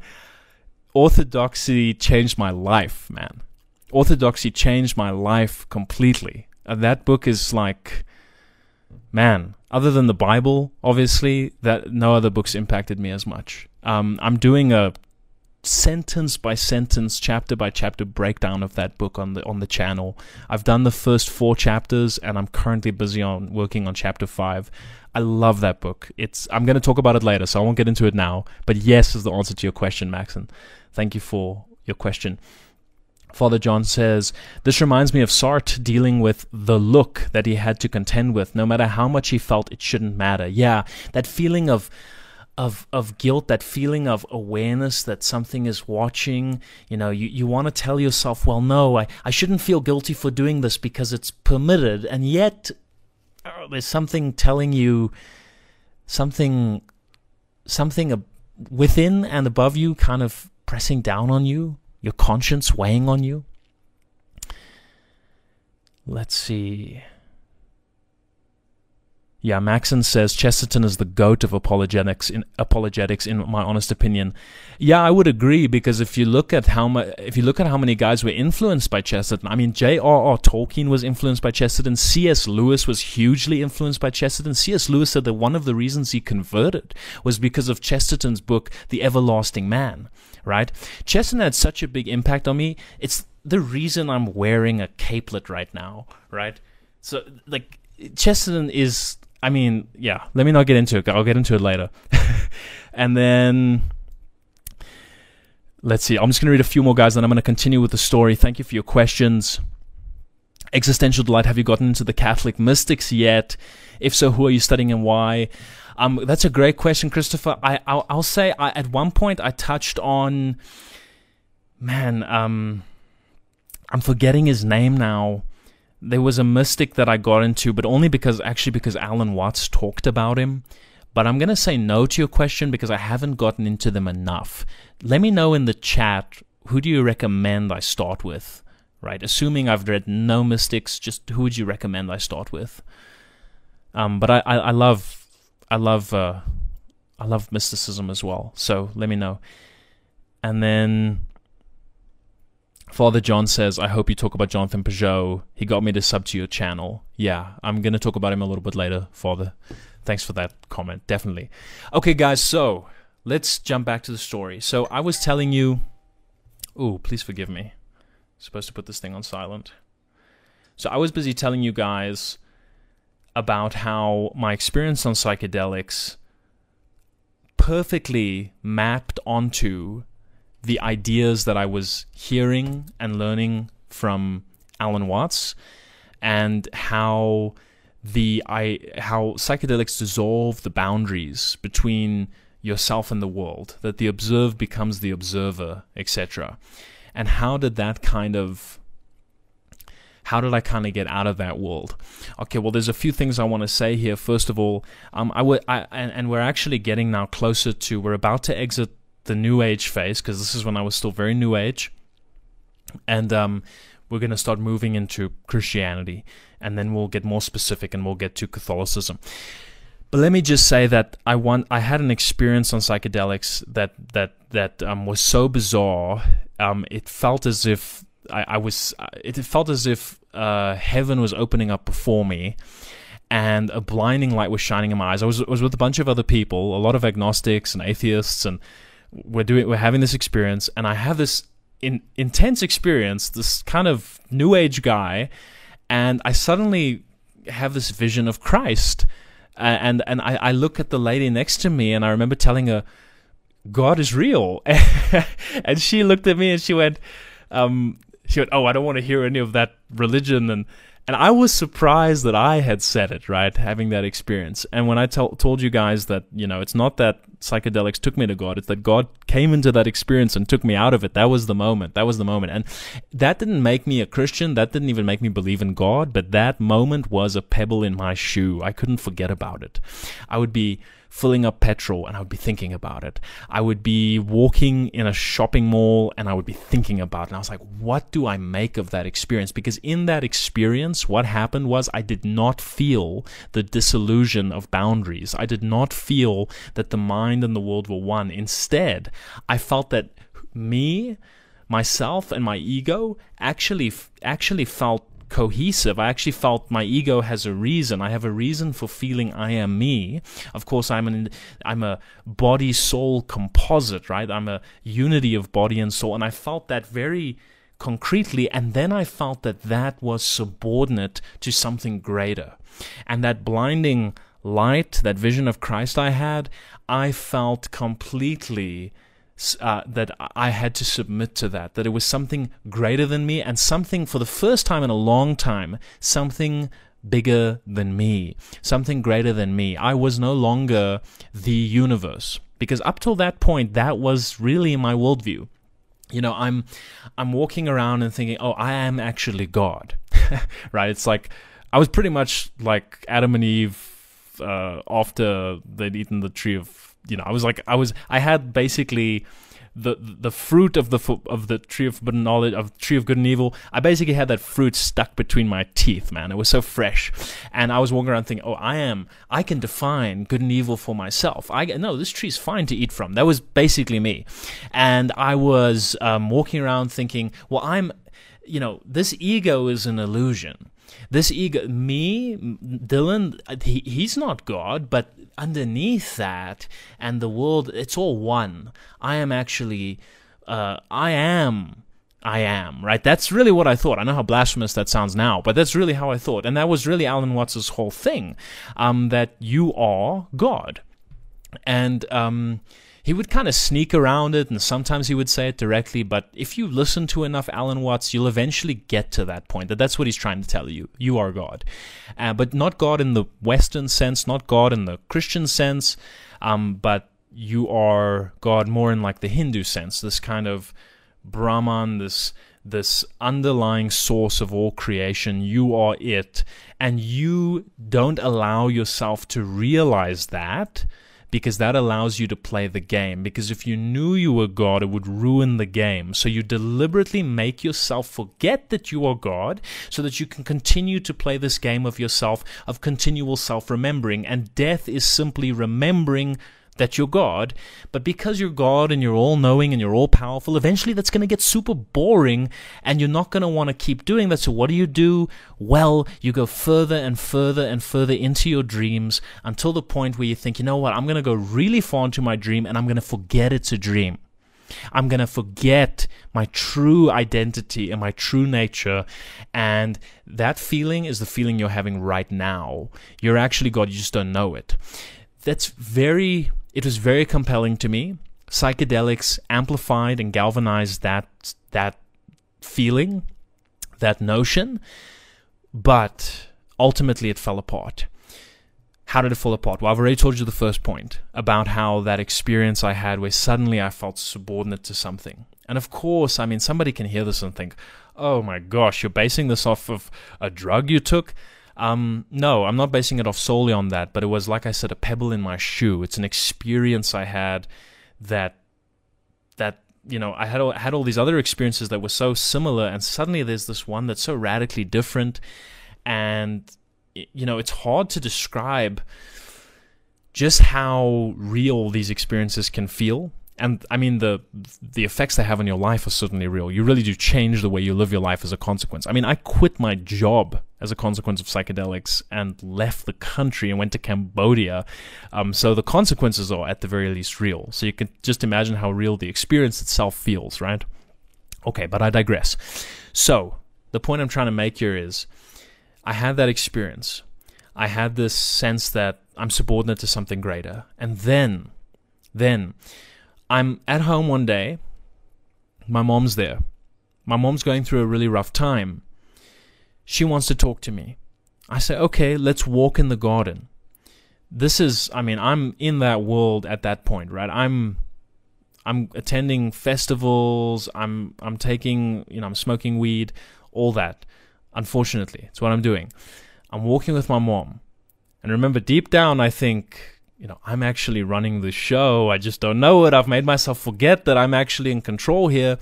Orthodoxy changed my life, man. Orthodoxy changed my life completely. Uh, that book is like, man, other than the Bible, obviously, that no other books impacted me as much. Um, I'm doing a sentence by sentence, chapter by chapter breakdown of that book on the on the channel. I've done the first four chapters, and I'm currently busy on working on chapter five. I love that book. It's I'm going to talk about it later, so I won't get into it now. But yes is the answer to your question, Maxon. Thank you for your question. Father John says, This reminds me of Sartre dealing with the look that he had to contend with, no matter how much he felt it shouldn't matter. Yeah, that feeling of of of guilt that feeling of awareness that something is watching you know you, you want to tell yourself well no I, I shouldn't feel guilty for doing this because it's permitted and yet uh, there's something telling you something something within and above you kind of pressing down on you your conscience weighing on you? Let's see Yeah, Maxon says Chesterton is the goat of apologetics. In apologetics, in my honest opinion, yeah, I would agree because if you look at how much, if you look at how many guys were influenced by Chesterton, I mean, J.R.R. Tolkien was influenced by Chesterton. C.S. Lewis was hugely influenced by Chesterton. C.S. Lewis said that one of the reasons he converted was because of Chesterton's book, The Everlasting Man. Right? Chesterton had such a big impact on me. It's the reason I'm wearing a capelet right now. Right? So, like, Chesterton is I mean, yeah, let me not get into it. I'll get into it later. and then let's see. I'm just going to read a few more guys, then I'm going to continue with the story. Thank you for your questions. Existential delight. Have you gotten into the Catholic mystics yet? If so, who are you studying and why? Um, that's a great question, Christopher. I I'll, I'll say I, at one point I touched on, man. Um, I'm forgetting his name now there was a mystic that I got into, but only because actually because Alan Watts talked about him. But I'm gonna say no to your question because I haven't gotten into them enough. Let me know in the chat who do you recommend I start with? Right, assuming I've read no mystics, just who would you recommend I start with? Um, but I, I, I love I love uh, I love mysticism as well. So let me know. And then Father John says, I hope you talk about Jonathan Pageau. He got me to sub to your channel. Yeah, I'm going to talk about him a little bit later, Father. Thanks for that comment, definitely. Okay, guys, so let's jump back to the story. So I was telling you. Ooh, please forgive me. I'm supposed to put this thing on silent. So I was busy telling you guys about how my experience on psychedelics perfectly mapped onto the ideas that I was hearing and learning from Alan Watts and how the I how psychedelics dissolve the boundaries between yourself and the world that the observed becomes the observer etc and how did that kind of how did I kind of get out of that world? Okay, well, there's a few things I want to say here. First of all, um, I would, and, and we're actually getting now closer to, we're about to exit the new age phase because this is when I was still very new age, and um, we're going to start moving into Christianity, and then we'll get more specific and we'll get to Catholicism. But let me just say that I want I had an experience on psychedelics that that that um, was so bizarre. Um, it felt as if I, I was. It felt as if uh, heaven was opening up before me, and a blinding light was shining in my eyes. I was, was with a bunch of other people, a lot of agnostics and atheists, and we're doing we're having this experience and I have this in, intense experience, this kind of new age guy, and I suddenly have this vision of Christ. Uh, and and I, I look at the lady next to me and I remember telling her, God is real. and she looked at me and she went, um, she went, Oh, I don't want to hear any of that religion and and I was surprised that I had said it, right? Having that experience. And when I to- told you guys that, you know, it's not that psychedelics took me to God, it's that God came into that experience and took me out of it. That was the moment. That was the moment. And that didn't make me a Christian. That didn't even make me believe in God. But that moment was a pebble in my shoe. I couldn't forget about it. I would be filling up petrol and I would be thinking about it. I would be walking in a shopping mall and I would be thinking about it. And I was like, what do I make of that experience? Because in that experience, what happened was I did not feel the disillusion of boundaries. I did not feel that the mind and the world were one. Instead, I felt that me, myself, and my ego actually actually felt cohesive. I actually felt my ego has a reason. I have a reason for feeling I am me. Of course, I'm an I'm a body soul composite, right? I'm a unity of body and soul, and I felt that very concretely. And then I felt that that was subordinate to something greater, and that blinding light, that vision of Christ I had, I felt completely uh, that I had to submit to that, that it was something greater than me and something for the first time in a long time, something bigger than me, something greater than me. I was no longer the universe because up till that point, that was really my worldview. You know, I'm I'm walking around and thinking, oh, I am actually God, right? It's like I was pretty much like Adam and Eve uh, after they'd eaten the tree of you know, I was like, I was, I had basically the the fruit of the of the tree of knowledge of tree of good and evil. I basically had that fruit stuck between my teeth, man. It was so fresh, and I was walking around thinking, "Oh, I am. I can define good and evil for myself. I no, this tree's fine to eat from." That was basically me, and I was um, walking around thinking, "Well, I'm." You know, this ego is an illusion this ego, me, Dylan, he, he's not God, but underneath that and the world, it's all one. I am actually, uh, I am. I am, right? That's really what I thought. I know how blasphemous that sounds now, but that's really how I thought. And that was really Alan Watts' whole thing um, that you are God. And um, he would kind of sneak around it and sometimes he would say it directly but if you listen to enough alan watts you'll eventually get to that point that that's what he's trying to tell you you are god uh, but not god in the western sense not god in the christian sense um, but you are god more in like the hindu sense this kind of brahman this this underlying source of all creation. You are it. And you don't allow yourself to realize that because that allows you to play the game. Because if you knew you were God, it would ruin the game. So you deliberately make yourself forget that you are God so that you can continue to play this game of yourself, of continual self remembering. And death is simply remembering that you're God, but because you're God and you're all knowing and you're all powerful, eventually that's going to get super boring and you're not going to want to keep doing that. So, what do you do? Well, you go further and further and further into your dreams until the point where you think, you know what, I'm going to go really far into my dream and I'm going to forget it's a dream. I'm going to forget my true identity and my true nature. And that feeling is the feeling you're having right now. You're actually God, you just don't know it. That's very it was very compelling to me. Psychedelics amplified and galvanized that that feeling, that notion, but ultimately it fell apart. How did it fall apart? Well, I've already told you the first point about how that experience I had where suddenly I felt subordinate to something. And of course, I mean, somebody can hear this and think, oh my gosh, you're basing this off of a drug you took? Um, no, I'm not basing it off solely on that, but it was, like I said, a pebble in my shoe. It's an experience I had that, that, you know, I had, all, had all these other experiences that were so similar, and suddenly there's this one that's so radically different. And, you know, it's hard to describe just how real these experiences can feel and I mean the the effects they have on your life are certainly real. You really do change the way you live your life as a consequence. I mean, I quit my job as a consequence of psychedelics and left the country and went to Cambodia. Um, so the consequences are at the very least real. So you can just imagine how real the experience itself feels, right? Okay, but I digress. So the point I'm trying to make here is, I had that experience. I had this sense that I'm subordinate to something greater, and then, then I'm at home one day. My mom's there. My mom's going through a really rough time. She wants to talk to me. I say, okay, let's walk in the garden. This is, I mean, I'm in that world at that point, right? I'm, I'm attending festivals. I'm, I'm taking, you know, I'm smoking weed, all that. Unfortunately, it's what I'm doing. I'm walking with my mom. And remember, deep down, I think, you know, I'm actually running the show. I just don't know it. I've made myself forget that I'm actually in control here.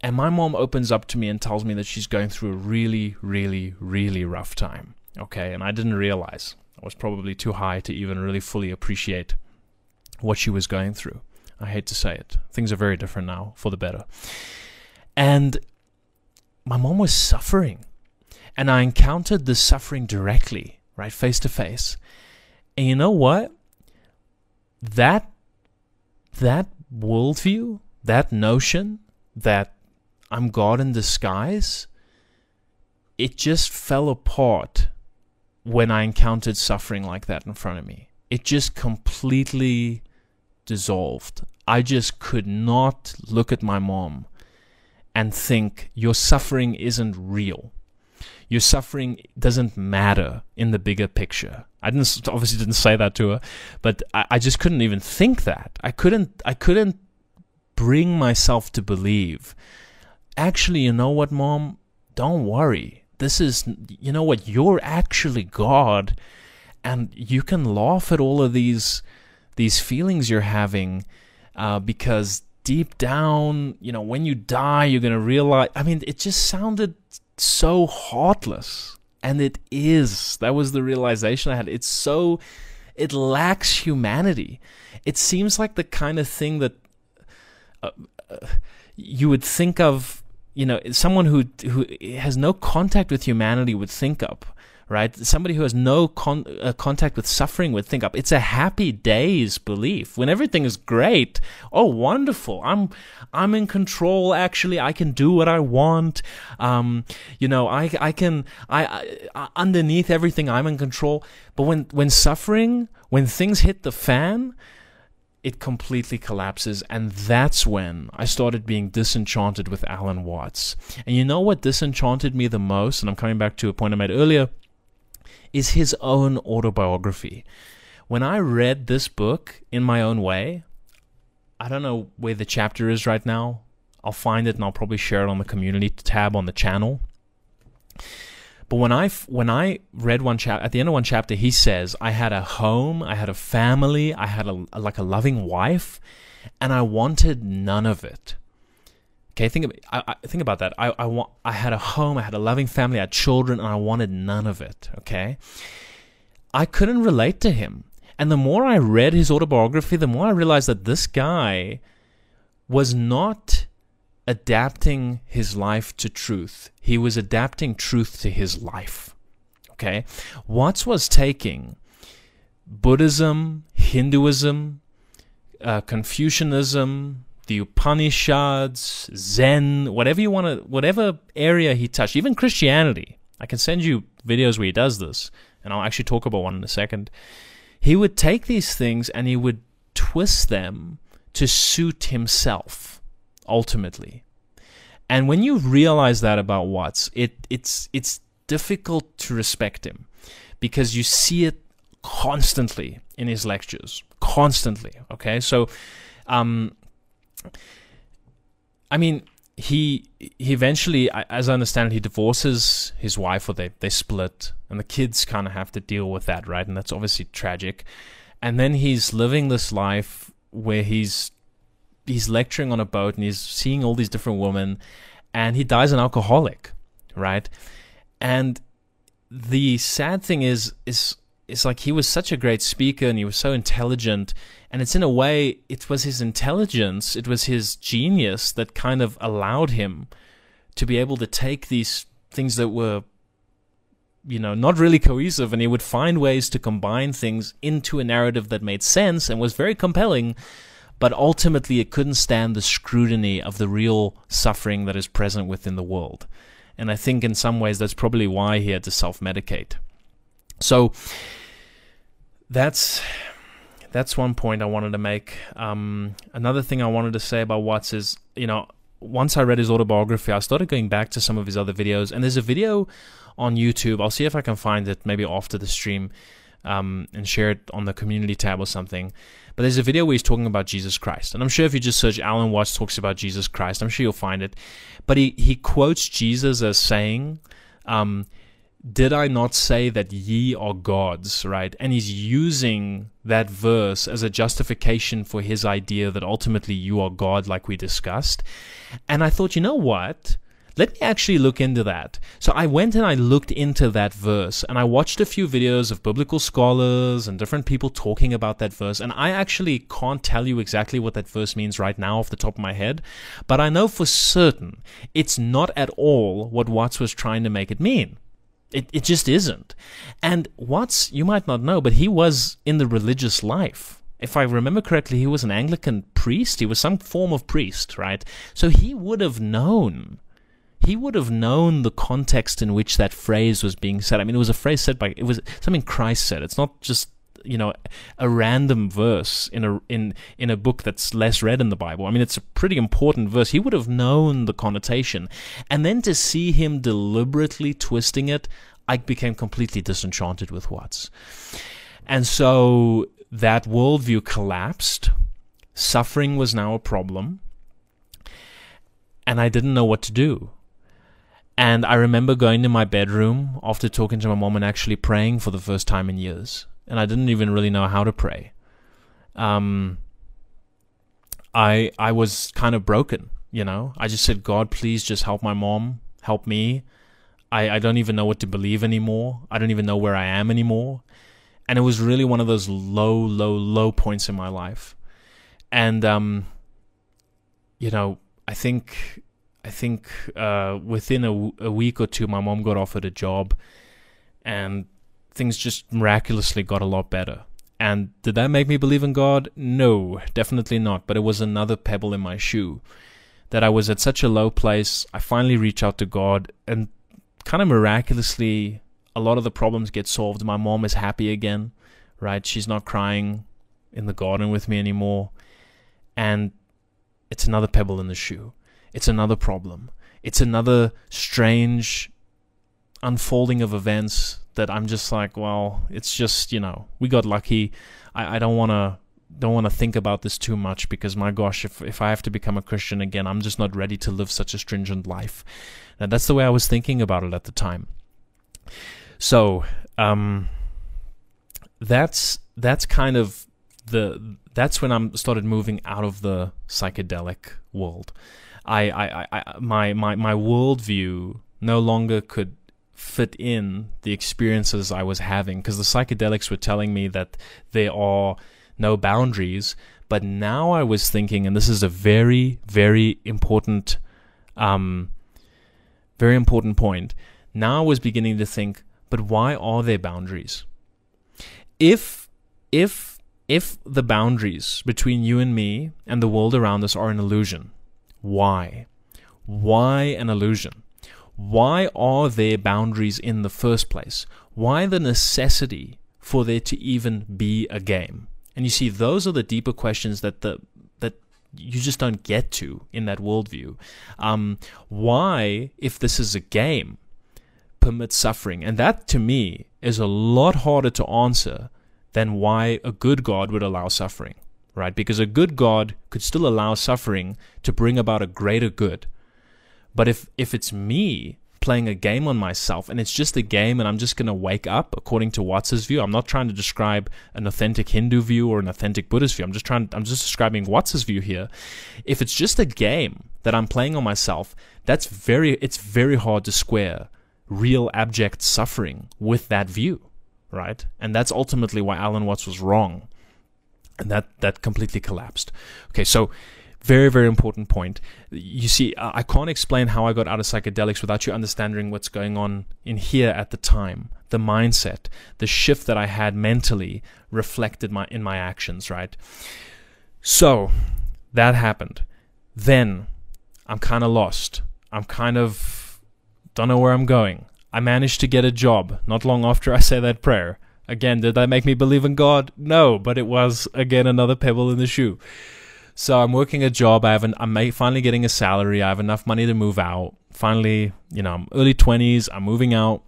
And my mom opens up to me and tells me that she's going through a really, really, really rough time. Okay, and I didn't realize. I was probably too high to even really fully appreciate what she was going through. I hate to say it. Things are very different now for the better. And my mom was suffering. And I encountered the suffering directly, right, face to face. And you know what? that that worldview, that notion that I'm God in disguise, it just fell apart when I encountered suffering like that in front of me. It just completely dissolved. I just could not look at my mom and think, Your suffering isn't real your suffering doesn't matter in the bigger picture. I didn't obviously didn't say that to her, but I, I just couldn't even think that. I couldn't I couldn't bring myself to believe. Actually, you know what, mom? Don't worry. This is you know what, you're actually God and you can laugh at all of these these feelings you're having uh, because deep down, you know, when you die, you're going to realize. I mean, it just sounded so heartless. And it is. That was the realization I had. It's so. It lacks humanity. It seems like the kind of thing that uh, uh, you would think of, you know, someone who who has no contact with humanity would think of right? Somebody who has no con- uh, contact with suffering would think up. It's a happy days belief when everything is great. Oh, wonderful! I'm I'm in control. Actually, I can do what I want. Um, you know, I I can I, I underneath everything I'm in control. But when when suffering, when things hit the fan, it completely collapses. And that's when I started being disenchanted with Alan Watts. And you know what disenchanted me the most? And I'm coming back to a point I made earlier is his own autobiography. When I read this book in my own way, I don't know where the chapter is right now. I'll find it and I'll probably share it on the community tab on the channel. But when I when I read one chapter at the end of one chapter, he says, "I had a home, I had a family, I had a like a loving wife, and I wanted none of it." Okay, think I, I, think about that. I, I want I had a home, I had a loving family, I had children, and I wanted none of it. Okay, I couldn't relate to him, and the more I read his autobiography, the more I realized that this guy was not adapting his life to truth. He was adapting truth to his life. Okay, Watts was taking Buddhism, Hinduism, uh, Confucianism, the Upanishads, Zen, whatever you want to, whatever area he touched, even Christianity. I can send you videos where he does this, and I'll actually talk about one in a second. He would take these things and he would twist them to suit himself, ultimately. And when you realize that about Watts, it it's it's difficult to respect him because you see it constantly in his lectures, constantly. Okay, so um, I mean, he he eventually, as I understand it, he divorces his wife, or they they split, and the kids kind of have to deal with that, right? And that's obviously tragic. And then he's living this life where he's he's lecturing on a boat and he's seeing all these different women, and he dies an alcoholic, right? And the sad thing is is it's like he was such a great speaker and he was so intelligent and it's in a way it was his intelligence it was his genius that kind of allowed him to be able to take these things that were you know not really cohesive and he would find ways to combine things into a narrative that made sense and was very compelling but ultimately it couldn't stand the scrutiny of the real suffering that is present within the world and i think in some ways that's probably why he had to self-medicate so that's that's one point I wanted to make. Um, another thing I wanted to say about Watts is, you know, once I read his autobiography, I started going back to some of his other videos, and there's a video on YouTube. I'll see if I can find it maybe after the stream um, and share it on the community tab or something. But there's a video where he's talking about Jesus Christ, and I'm sure if you just search Alan Watts talks about Jesus Christ, I'm sure you'll find it. But he he quotes Jesus as saying. Um, did I not say that ye are gods, right? And he's using that verse as a justification for his idea that ultimately you are God, like we discussed. And I thought, you know what? Let me actually look into that. So I went and I looked into that verse and I watched a few videos of biblical scholars and different people talking about that verse. And I actually can't tell you exactly what that verse means right now off the top of my head, but I know for certain it's not at all what Watts was trying to make it mean. It, it just isn't. And Watts, you might not know, but he was in the religious life. If I remember correctly, he was an Anglican priest. He was some form of priest, right? So he would have known. He would have known the context in which that phrase was being said. I mean, it was a phrase said by, it was something Christ said. It's not just you know a random verse in a in in a book that's less read in the Bible. I mean, it's a pretty important verse. He would have known the connotation, and then to see him deliberately twisting it, I became completely disenchanted with Watts, and so that worldview collapsed. Suffering was now a problem, and I didn't know what to do. And I remember going to my bedroom after talking to my mom and actually praying for the first time in years and I didn't even really know how to pray. Um, I I was kind of broken, you know. I just said, God, please just help my mom, help me. I, I don't even know what to believe anymore. I don't even know where I am anymore. And it was really one of those low, low, low points in my life. And um, you know, I think I think uh, within a, a week or two, my mom got offered a job, and things just miraculously got a lot better. And did that make me believe in God? No, definitely not. But it was another pebble in my shoe that I was at such a low place. I finally reach out to God, and kind of miraculously, a lot of the problems get solved. My mom is happy again, right? She's not crying in the garden with me anymore. And it's another pebble in the shoe. It's another problem. It's another strange unfolding of events that I'm just like, well, it's just you know, we got lucky. I, I don't want to don't want to think about this too much because my gosh, if if I have to become a Christian again, I'm just not ready to live such a stringent life. And that's the way I was thinking about it at the time. So, um, that's that's kind of the that's when I started moving out of the psychedelic world. I, I, I my my my worldview no longer could fit in the experiences I was having because the psychedelics were telling me that there are no boundaries. But now I was thinking, and this is a very, very important, um, very important point. Now I was beginning to think, but why are there boundaries? If, if, if the boundaries between you and me and the world around us are an illusion, why? Why an illusion? Why are there boundaries in the first place? Why the necessity for there to even be a game? And you see, those are the deeper questions that the that you just don't get to in that worldview. Um, why, if this is a game, permit suffering? And that, to me, is a lot harder to answer than why a good God would allow suffering, right? Because a good God could still allow suffering to bring about a greater good but if if it's me playing a game on myself and it's just a game and I'm just going to wake up according to Watts's view. I'm not trying to describe an authentic Hindu view or an authentic Buddhist view. I'm just trying I'm just describing Watts's view here. If it's just a game that I'm playing on myself, that's very it's very hard to square real abject suffering with that view, right? And that's ultimately why Alan Watts was wrong. And that that completely collapsed. Okay, so very, very important point. You see, I can't explain how I got out of psychedelics without you understanding what's going on in here at the time. The mindset, the shift that I had mentally reflected my in my actions, right? So that happened. Then I'm kind of lost. I'm kind of don't know where I'm going. I managed to get a job not long after I said that prayer. Again, did that make me believe in God? No, but it was again another pebble in the shoe. So I'm working a job. I have an, I'm finally getting a salary. I have enough money to move out. Finally, you know, I'm early 20s. I'm moving out,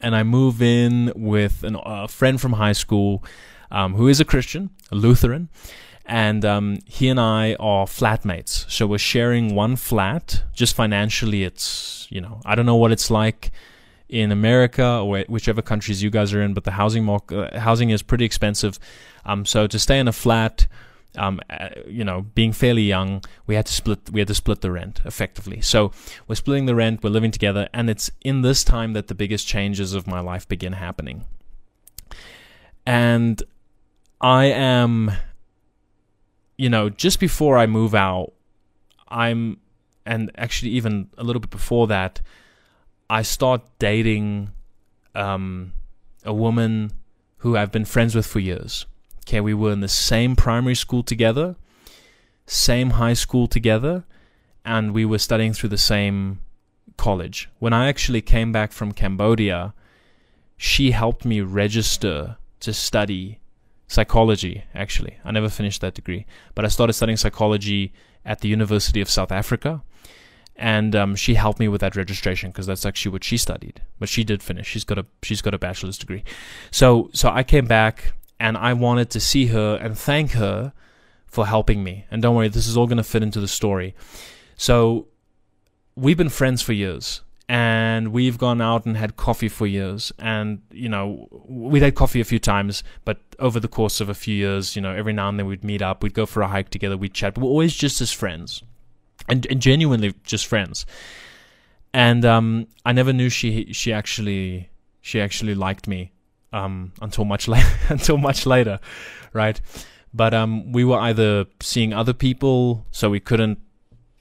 and I move in with an, a friend from high school um, who is a Christian, a Lutheran, and um, he and I are flatmates. So we're sharing one flat. Just financially, it's you know, I don't know what it's like in America or whichever countries you guys are in, but the housing market, uh, housing is pretty expensive. Um, so to stay in a flat um, uh, you know, being fairly young, we had to split. We had to split the rent effectively. So we're splitting the rent. We're living together, and it's in this time that the biggest changes of my life begin happening. And I am, you know, just before I move out, I'm, and actually even a little bit before that, I start dating um, a woman who I've been friends with for years Okay, we were in the same primary school together, same high school together, and we were studying through the same college. When I actually came back from Cambodia, she helped me register to study psychology, actually. I never finished that degree, but I started studying psychology at the University of South Africa. And um, she helped me with that registration because that's actually what she studied. But she did finish. She's got a she's got a bachelor's degree. So so I came back and I wanted to see her and thank her for helping me. And don't worry, this is all going to fit into the story. So we've been friends for years, and we've gone out and had coffee for years and you know we'd had coffee a few times but over the course of a few years you know every now and then we'd meet up we'd go for a hike together we'd chat but we're always just as friends and, and genuinely just friends and um, i never knew she she actually she actually liked me um, until much later until much later right but um, we were either seeing other people so we couldn't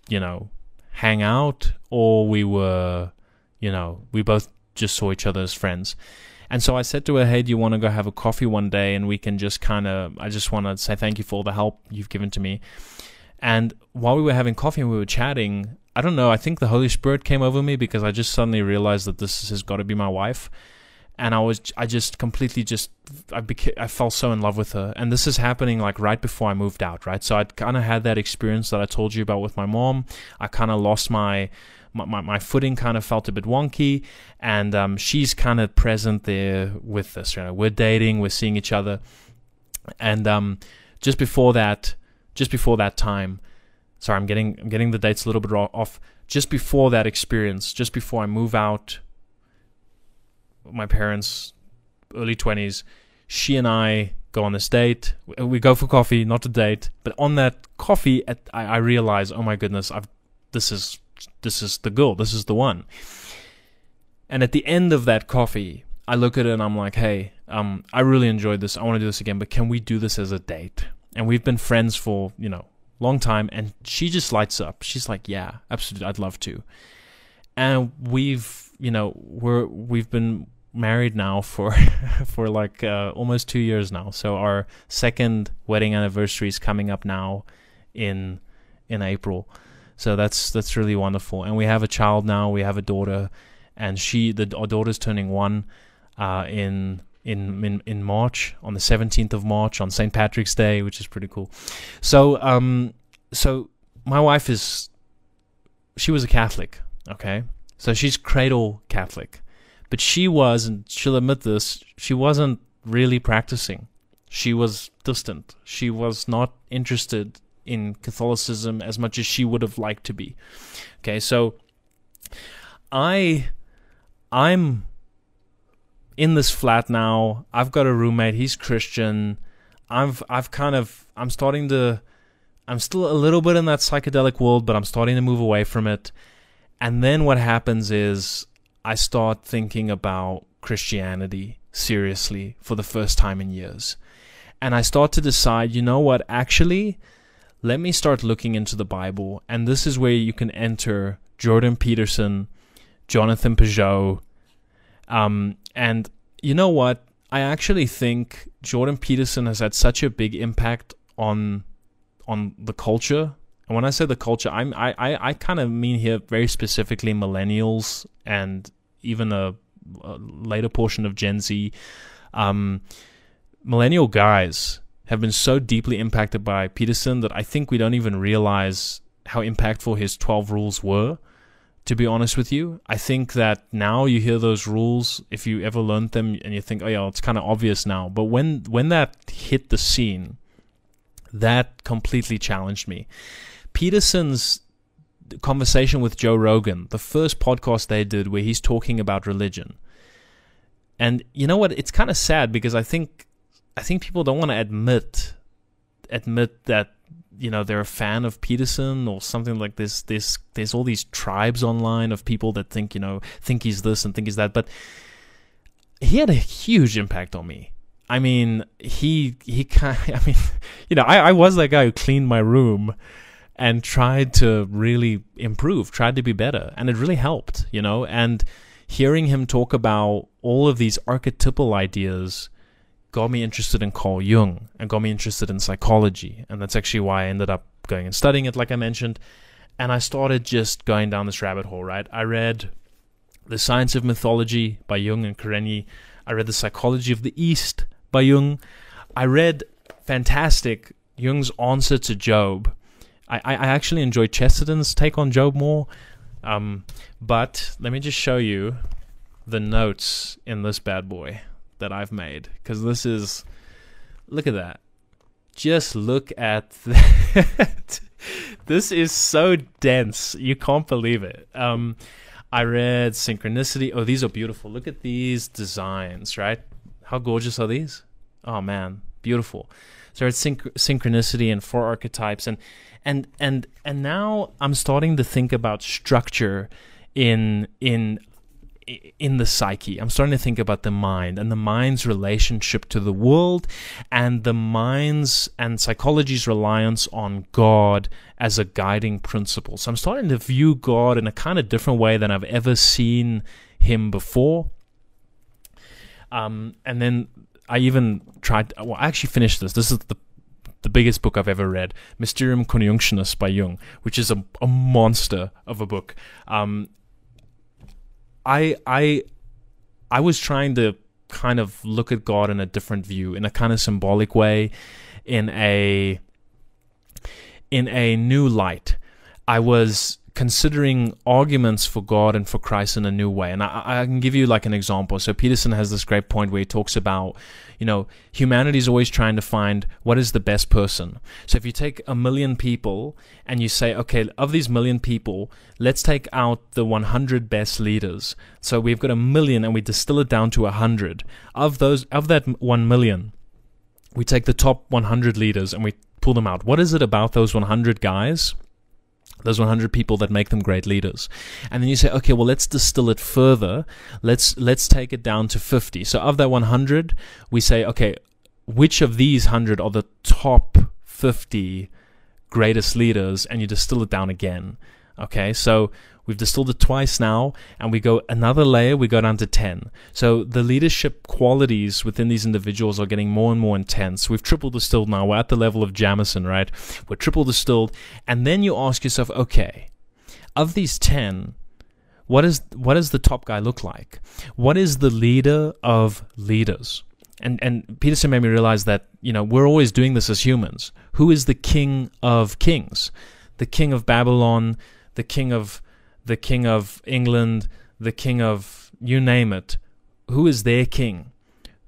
you know hang out or we were you know, we both just saw each other as friends. And so I said to her, Hey, do you want to go have a coffee one day and we can just kind of, I just want to say thank you for all the help you've given to me. And while we were having coffee and we were chatting, I don't know, I think the Holy Spirit came over me because I just suddenly realized that this has got to be my wife. And I was, I just completely just, I became, I fell so in love with her. And this is happening like right before I moved out, right? So I'd kind of had that experience that I told you about with my mom. I kind of lost my, my, my, my, footing kind of felt a bit wonky, and um, she's kind of present there with us. You know, we're dating, we're seeing each other, and um, just before that, just before that time, sorry, I'm getting I'm getting the dates a little bit off. Just before that experience, just before I move out, my parents, early twenties, she and I go on this date. We go for coffee, not a date, but on that coffee, at, I, I realize, oh my goodness, I've this is this is the girl, this is the one. And at the end of that coffee, I look at it and I'm like, hey, um, I really enjoyed this. I want to do this again, but can we do this as a date? And we've been friends for, you know, long time and she just lights up. She's like, yeah, absolutely, I'd love to. And we've, you know, we're we've been married now for for like uh, almost 2 years now. So our second wedding anniversary is coming up now in in April. So that's that's really wonderful. And we have a child now. We have a daughter, and she the our daughter's turning one uh, in in in in March on the seventeenth of March on St. Patrick's Day, which is pretty cool. So um so my wife is she was a Catholic, okay, so she's cradle Catholic, but she was, and she'll admit this, she wasn't really practicing. She was distant. She was not interested in Catholicism as much as she would have liked to be. Okay, so I I'm in this flat now. I've got a roommate, he's Christian. I've I've kind of I'm starting to I'm still a little bit in that psychedelic world, but I'm starting to move away from it. And then what happens is I start thinking about Christianity seriously for the first time in years. And I start to decide, you know what, actually, let me start looking into the Bible. And this is where you can enter Jordan Peterson, Jonathan Pageau. Um, and you know what? I actually think Jordan Peterson has had such a big impact on on the culture. And when I say the culture, I'm I, I, I kind of mean here very specifically millennials and even a, a later portion of Gen Z. Um, millennial guys have been so deeply impacted by Peterson that I think we don't even realize how impactful his 12 rules were. To be honest with you, I think that now you hear those rules, if you ever learned them and you think, oh yeah, it's kind of obvious now. But when when that hit the scene, that completely challenged me. Peterson's conversation with Joe Rogan, the first podcast they did where he's talking about religion. And you know what? It's kind of sad because I think I think people don't want to admit admit that you know they're a fan of Peterson or something like this. There's there's all these tribes online of people that think you know think he's this and think he's that, but he had a huge impact on me. I mean, he he kind. I mean, you know, I I was that guy who cleaned my room and tried to really improve, tried to be better, and it really helped. You know, and hearing him talk about all of these archetypal ideas got me interested in Carl Jung and got me interested in psychology. And that's actually why I ended up going and studying it, like I mentioned. And I started just going down this rabbit hole, right? I read The Science of Mythology by Jung and Kerényi. I read The Psychology of the East by Jung. I read fantastic Jung's answer to Job. I, I actually enjoy Chesterton's take on Job more. Um, but let me just show you the notes in this bad boy that I've made because this is look at that. Just look at that. this is so dense. You can't believe it. Um, I read Synchronicity. Oh, these are beautiful. Look at these designs, right? How gorgeous are these? Oh man, beautiful. So it's synch- Synchronicity and Four Archetypes, and and and and now I'm starting to think about structure in in in the psyche. I'm starting to think about the mind and the mind's relationship to the world and the mind's and psychology's reliance on God as a guiding principle. So I'm starting to view God in a kind of different way than I've ever seen him before. Um, and then I even tried, well, I actually finished this. This is the the biggest book I've ever read, Mysterium Conjunctionis by Jung, which is a, a monster of a book. Um, I I I was trying to kind of look at God in a different view, in a kind of symbolic way, in a in a new light. I was considering arguments for God and for Christ in a new way. And I, I, can give you like an example. So Peterson has this great point where he talks about, you know, humanity is always trying to find what is the best person. So if you take a million people and you say, okay, of these million people, let's take out the 100 best leaders. So we've got a million and we distill it down to 100. Of those, of that 1 million, we take the top 100 leaders and we pull them out. What is it about those 100 guys? Those 100 people that make them great leaders. And then you say okay well let's distill it further. Let's let's take it down to 50 so of that 100 we say okay which of these 100 are the top 50 greatest leaders? And you distill it down again. Okay? So We've distilled it twice now, and we go another layer, we go down to 10. So the leadership qualities within these individuals are getting more and more intense. We've triple distilled now. We're at the level of Jameson, right? We're triple distilled. And then you ask yourself, okay, of these 10, what is what does the top guy look like? What is the leader of leaders? And and Peterson made me realize that, you know, we're always doing this as humans. Who is the king of kings? The king of Babylon, the king of the king of England, the king of you name it. Who is their king?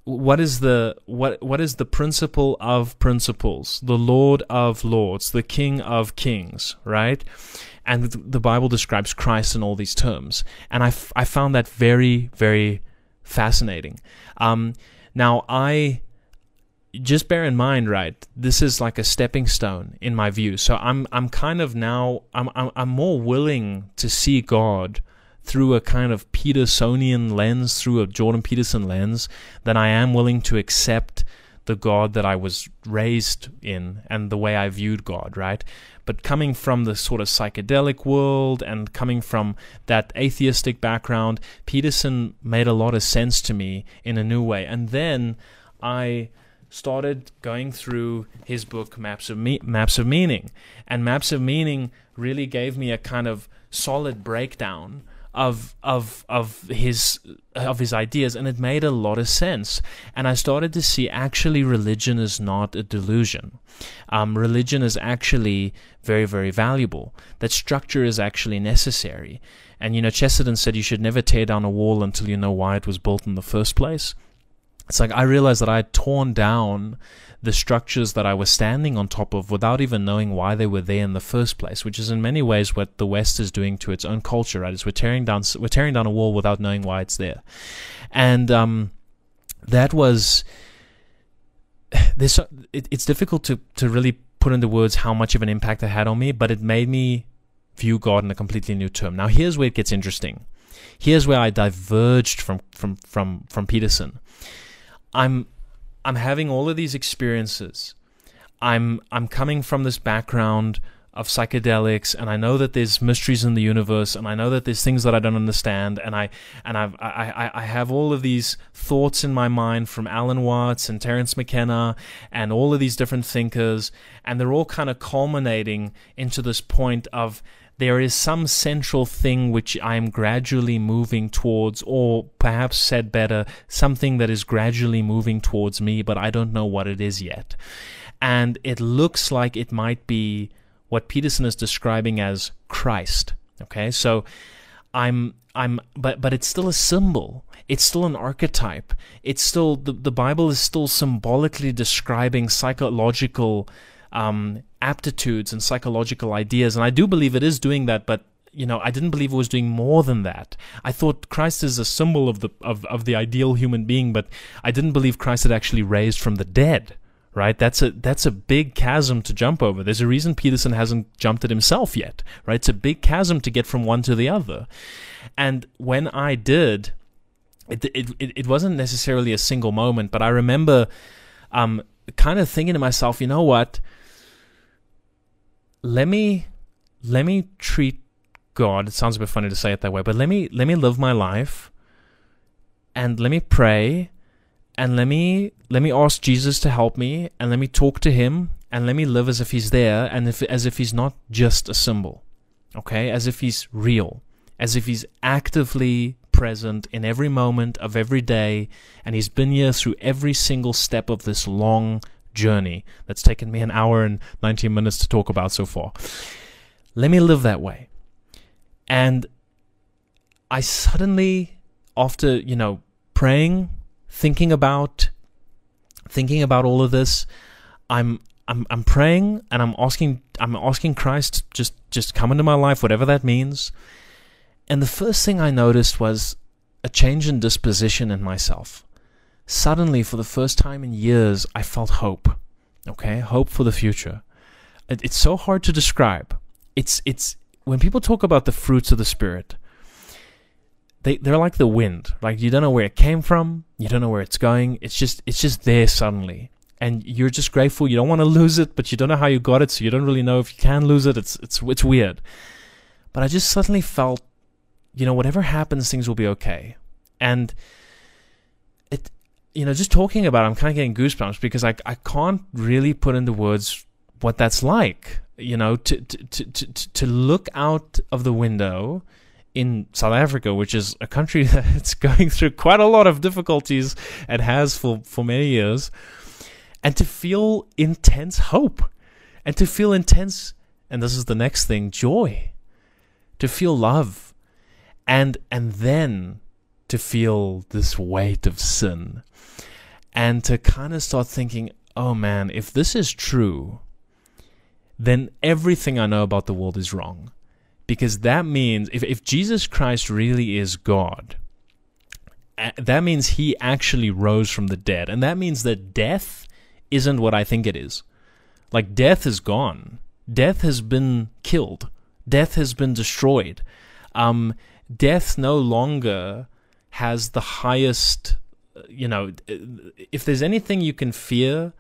What is the what what is the principle of principles? The Lord of lords, the King of kings, right? And the Bible describes Christ in all these terms, and I, f- I found that very very fascinating. Um, now I just bear in mind, right? This is like a stepping stone in my view. So I'm I'm kind of now I'm I'm, I'm more willing to see God through a kind of Petersonian lens, through a Jordan Peterson lens, than I am willing to accept the God that I was raised in and the way I viewed God, right? But coming from the sort of psychedelic world and coming from that atheistic background, Peterson made a lot of sense to me in a new way. And then I started going through his book Maps of Me- Maps of Meaning, and Maps of Meaning really gave me a kind of solid breakdown of of of his of his ideas and it made a lot of sense. And i started to see actually religion is not a delusion. Um, religion is actually very very valuable. That structure is actually necessary. And you know chesterton said you should never tear down a wall until you know why it was built in the first place it's like I realized that I had torn down the structures that I was standing on top of without even knowing why they were there in the first place, which is in many ways what the West is doing to its own culture, right? Is we're tearing down we're tearing down a wall without knowing why it's there, and um, that was this. It, it's difficult to to really put into words how much of an impact it had on me, but it made me view God in a completely new term. Now, here's where it gets interesting. Here's where I diverged from from from from Peterson I'm I'm having all of these experiences. I'm I'm coming from this background of psychedelics and I know that there's mysteries in the universe and I know that there's things that I don't understand and I and I've, I I have all of these thoughts in my mind from Alan Watts and Terence McKenna and all of these different thinkers and they're all kind of culminating into this point of there is some central thing which I am gradually moving towards, or perhaps said better, something that is gradually moving towards me, but I don't know what it is yet. And it looks like it might be what Peterson is describing as Christ. Okay, so I'm I'm but but it's still a symbol. It's still an archetype. It's still the, the Bible is still symbolically describing psychological um, aptitudes and psychological ideas. And I do believe it is doing that, but you know, I didn't believe it was doing more than that. I thought Christ is a symbol of the of, of the ideal human being, but I didn't believe Christ had actually raised from the dead. Right? That's a that's a big chasm to jump over. There's a reason Peterson hasn't jumped it himself yet. Right? It's a big chasm to get from one to the other. And when I did, it it it, wasn't necessarily a single moment, but I remember um kind of thinking to myself, you know what? Let me let me treat God. It sounds a bit funny to say it that way, but let me let me live my life and let me pray and let me let me ask Jesus to help me and let me talk to him and let me live as if he's there and if as if he's not just a symbol. Okay? As if he's real. As if he's actively present in every moment of every day and he's been here through every single step of this long journey that's taken me an hour and 19 minutes to talk about so far. Let me live that way. And I suddenly, after, you know, praying, thinking about, thinking about all of this, I'm, I'm, I'm praying and I'm asking, I'm asking Christ just, just come into my life, whatever that means. And the first thing I noticed was a change in disposition in myself. Suddenly, for the first time in years, I felt hope. Okay, hope for the future. It's so hard to describe. It's it's when people talk about the fruits of the spirit, they they're like the wind. Like you don't know where it came from, you don't know where it's going. It's just it's just there suddenly. And you're just grateful. You don't want to lose it, but you don't know how you got it, so you don't really know if you can lose it. It's it's it's weird. But I just suddenly felt, you know, whatever happens, things will be okay. And you know, just talking about it, I'm kind of getting goosebumps because I I can't really put into words what that's like you know, to, to, to, to, look out of the window in South Africa, which is a country that's going through quite a lot of difficulties and has for, for many years, and to feel intense hope and to feel intense, and this is the next thing, joy, to feel love, and, and then to feel this weight of sin, and to kind of start thinking, oh man, if this is true, then everything I know about the world is wrong. Because that means if, if Jesus Christ really is God, that means he actually rose from the dead. And that means that death isn't what I think it is. Like, death is gone. Death has been killed. Death has been destroyed. Um, death no longer has the highest, you know, if there's anything you can fear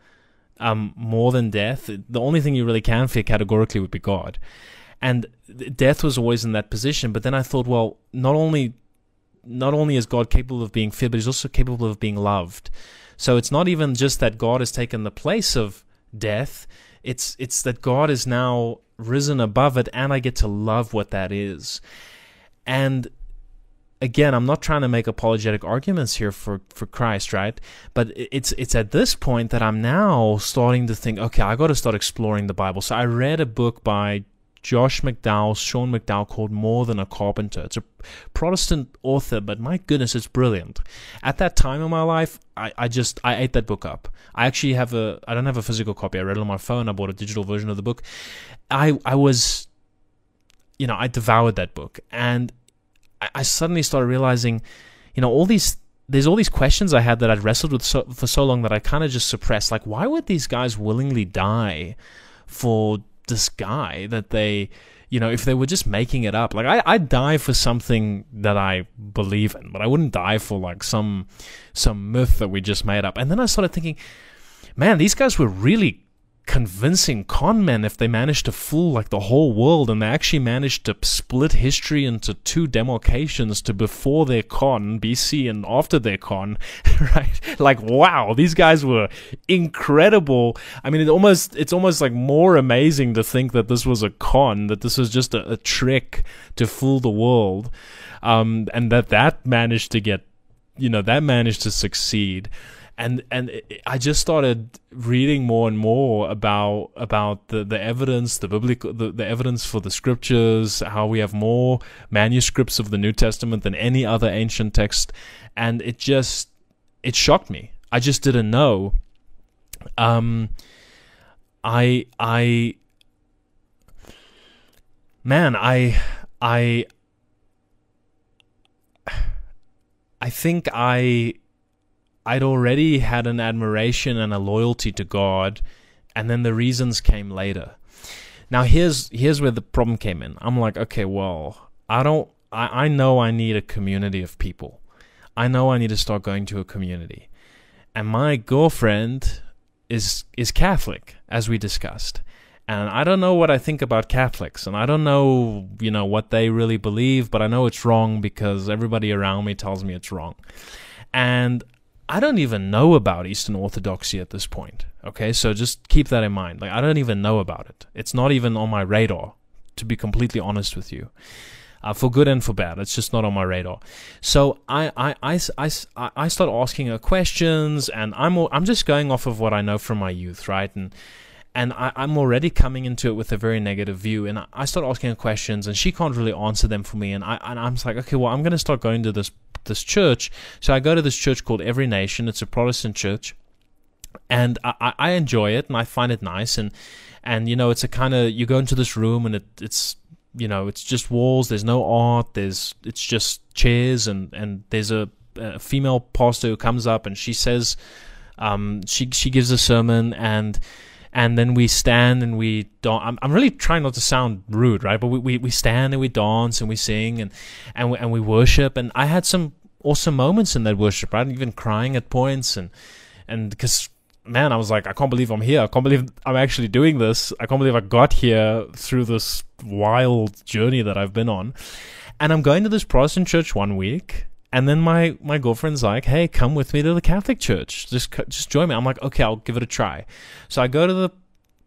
um, more than death, the only thing you really can fear categorically would be God. And death was always in that position. But then I thought, well, not only not only is God capable of being feared, but he's also capable of being loved. So it's not even just that God has taken the place of death. It's it's that God is now risen above it, and I get to love what that is. And again, I'm not trying to make apologetic arguments here for, for Christ, right? But it's it's at this point that I'm now starting to think, okay, I got to start exploring the Bible. So I read a book by Josh McDowell, Sean McDowell called More Than a Carpenter. It's a Protestant author, but my goodness, it's brilliant. At that time in my life, I, I just I ate that book up. I actually have a I don't have a physical copy. I read it on my phone. I bought a digital version of the book. I I was you know, I devoured that book. And I suddenly started realizing, you know, all these there's all these questions I had that I'd wrestled with so, for so long that I kind of just suppressed. Like, why would these guys willingly die for this guy that they, you know, if they were just making it up? Like, I, I'd die for something that I believe in, but I wouldn't die for like some some myth that we just made up. And then I started thinking, man, these guys were really convincing con men if they managed to fool like the whole world and they actually managed to split history into two demarcations to before their con BC and after their con right? Like wow these guys were incredible. I mean it almost it's almost like more amazing to think that this was a con that this was just a, a trick to fool the world um, and that that managed to get you know that managed to succeed and and I just started reading more and more about about the, the evidence, the biblical the, the evidence for the scriptures, how we have more manuscripts of the New Testament than any other ancient text, and it just it shocked me. I just didn't know. Um, I I man, I I I think I I'd already had an admiration and a loyalty to God, and then the reasons came later. Now here's here's where the problem came in. I'm like, okay, well, I don't I, I know I need a community of people. I know I need to start going to a community. And my girlfriend is is Catholic, as we discussed. And I don't know what I think about Catholics, and I don't know, you know, what they really believe, but I know it's wrong because everybody around me tells me it's wrong. And I don't even know about Eastern Orthodoxy at this point. Okay, so just keep that in mind. Like, I don't even know about it. It's not even on my radar, to be completely honest with you. Uh, for good and for bad. It's just not on my radar. So I, I, I, I, I start asking her questions, and I'm, I'm just going off of what I know from my youth, right? And and I, am already coming into it with a very negative view. And I start asking her questions, and she can't really answer them for me. And I and I'm like, okay, well, I'm going to start going to this this church. So I go to this church called Every Nation. It's a Protestant church, and I, I enjoy it, and I find it nice. And and you know, it's a kind of you go into this room, and it, it's you know, it's just walls. There's no art. There's it's just chairs, and and there's a, a female pastor who comes up, and she says, um, she she gives a sermon, and and then we stand and we don't. I'm, I'm really trying not to sound rude, right? But we, we, we stand and we dance and we sing and and we, and we worship. And I had some awesome moments in that worship, right? Even crying at points and and because man, I was like, I can't believe I'm here. I can't believe I'm actually doing this. I can't believe I got here through this wild journey that I've been on. And I'm going to this Protestant church one week and then my my girlfriend's like, "Hey, come with me to the Catholic church. Just just join me." I'm like, "Okay, I'll give it a try." So I go to the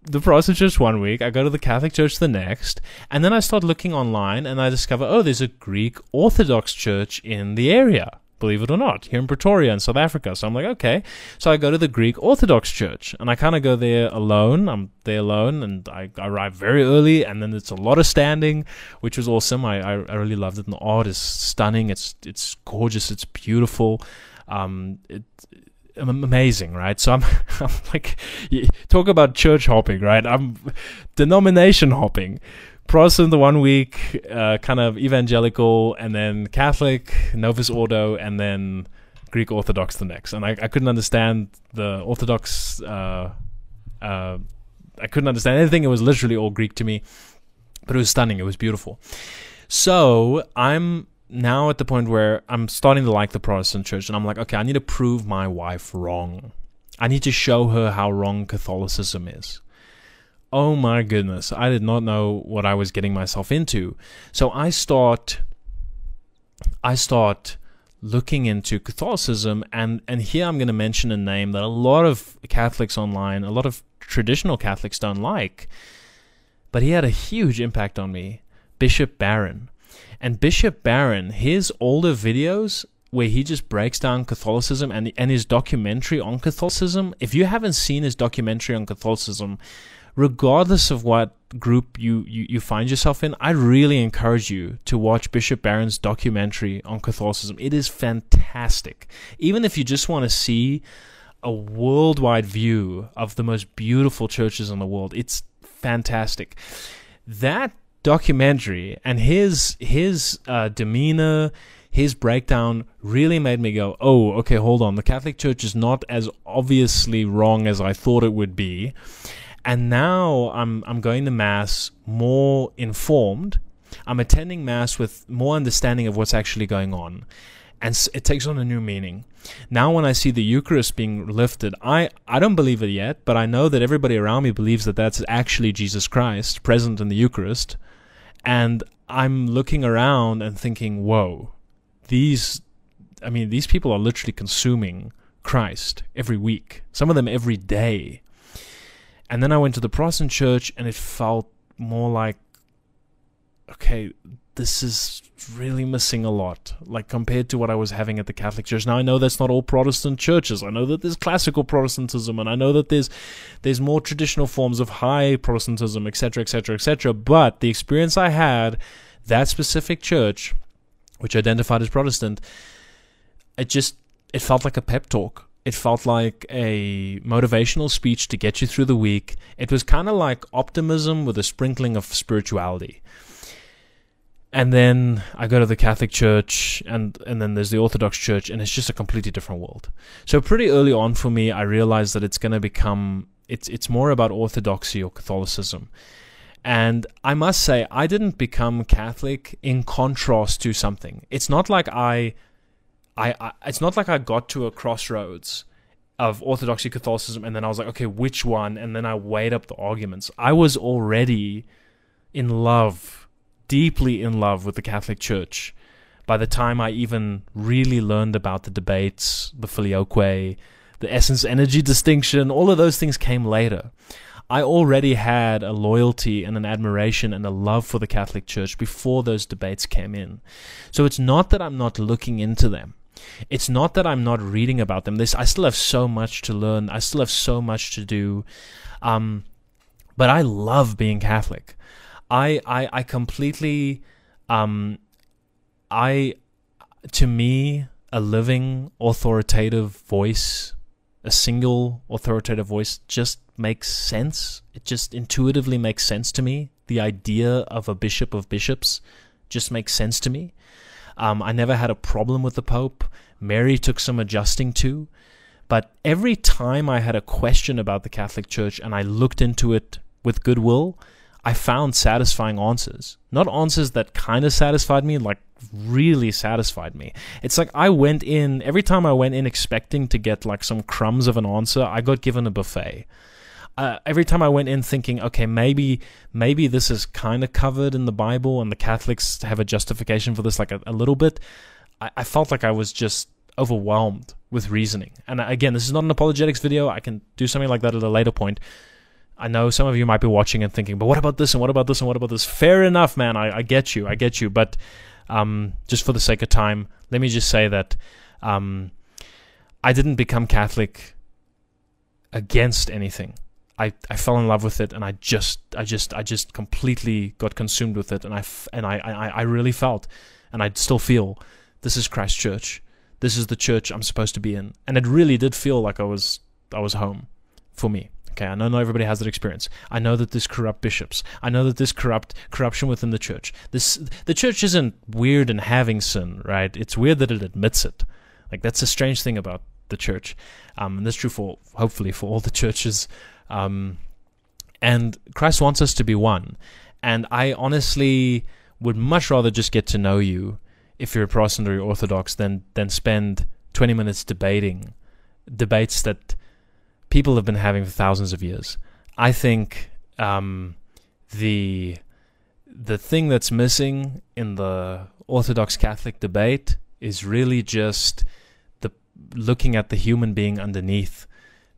the Protestant church one week, I go to the Catholic church the next, and then I start looking online and I discover, oh, there's a Greek Orthodox church in the area believe it or not, here in Pretoria in South Africa. So I'm like, okay. So I go to the Greek Orthodox Church and I kind of go there alone. I'm there alone and I, I, arrive very early and then it's a lot of standing, which was awesome. I, I, I really loved it. And the art is stunning. It's, it's gorgeous. It's beautiful. Um, it, amazing, right? So I'm, I'm like, talk about church hopping, right? I'm denomination hopping. Protestant the one week, uh, kind of evangelical, and then Catholic, Novus Ordo, and then Greek Orthodox the next. And I, I couldn't understand the Orthodox. Uh, uh, I couldn't understand anything. It was literally all Greek to me, but it was stunning. It was beautiful. So I'm now at the point where I'm starting to like the Protestant church, and I'm like, okay, I need to prove my wife wrong. I need to show her how wrong Catholicism is oh my goodness, I did not know what I was getting myself into. So I start I start looking into Catholicism and and here I'm going to mention a name that a lot of Catholics online, a lot of traditional Catholics don't like. But he had a huge impact on me, Bishop Barron. And Bishop Barron, his older videos where he just breaks down Catholicism and and his documentary on Catholicism, if you haven't seen his documentary on Catholicism, regardless of what group you, you, you find yourself in, I really encourage you to watch Bishop Barron's documentary on Catholicism. It is fantastic. Even if you just want to see a worldwide view of the most beautiful churches in the world, it's fantastic. That documentary and his his uh, demeanor, his breakdown really made me go, "Oh, okay, hold on. The Catholic Church is not as obviously wrong as I thought it would be." And now I'm I'm going to mass more informed. I'm attending mass with more understanding of what's actually going on. And it takes on a new meaning. Now, when I see the Eucharist being lifted, I, I don't believe it yet, but I know that everybody around me believes that that's actually Jesus Christ present in the Eucharist. And I'm looking around and thinking, whoa, these, I mean, these people are literally consuming Christ every week, some of them every day. And then I went to the Protestant church and it felt more like, okay, this is really missing a lot, like compared to what I was having at the Catholic Church. Now I know that's not all Protestant churches. I know that there's classical Protestantism, and I know that there's there's more traditional forms of high Protestantism, etc., etc., etc. But the experience I had, that specific church, which identified as Protestant, it just it felt like a pep talk. It felt like a motivational speech to get you through the week. It was kind of like optimism with a sprinkling of spirituality. and then I go to the Catholic Church, and and then there's the Orthodox Church, and it's just a completely different world. So pretty early on for me, I realized that it's going to become it's it's more about Orthodoxy or Catholicism. And I must say, I didn't become Catholic in contrast to something. It's not like I, I, I it's not like I got to a crossroads of Orthodoxy, Catholicism, and then I was like, okay, which one? And then I weighed up the arguments. I was already in love deeply in love with the Catholic Church by the time I even really learned about the debates, the filioque, the essence energy distinction, all of those things came later. I already had a loyalty and an admiration and a love for the Catholic Church before those debates came in. So it's not that I'm not looking into them. It's not that I'm not reading about them. This I still have so much to learn. I still have so much to do. Um, but I love being Catholic. I I I completely um I to me a living authoritative voice a single authoritative voice just makes sense it just intuitively makes sense to me the idea of a bishop of bishops just makes sense to me um, I never had a problem with the Pope. Mary took some adjusting to. But every time I had a question about the Catholic Church and I looked into it with goodwill, I found satisfying answers. Not answers that kind of satisfied me, like really satisfied me. It's like I went in, every time I went in expecting to get like some crumbs of an answer, I got given a buffet. Uh, every time I went in thinking, okay, maybe maybe this is kind of covered in the Bible and the Catholics have a justification for this, like a, a little bit, I, I felt like I was just overwhelmed with reasoning. And again, this is not an apologetics video. I can do something like that at a later point. I know some of you might be watching and thinking, but what about this and what about this and what about this? Fair enough, man. I, I get you. I get you. But um, just for the sake of time, let me just say that um, I didn't become Catholic against anything. I, I fell in love with it and I just I just I just completely got consumed with it and I f- and I, I I really felt and I still feel this is Christ Church. This is the church I'm supposed to be in. And it really did feel like I was I was home for me. Okay, I know not everybody has that experience. I know that there's corrupt bishops. I know that there's corrupt corruption within the church. This the church isn't weird in having sin, right? It's weird that it admits it. Like that's a strange thing about the church, um, and that's true for hopefully for all the churches. Um, and Christ wants us to be one. And I honestly would much rather just get to know you if you're a Protestant or Orthodox than than spend 20 minutes debating debates that people have been having for thousands of years. I think um, the the thing that's missing in the Orthodox Catholic debate is really just the looking at the human being underneath,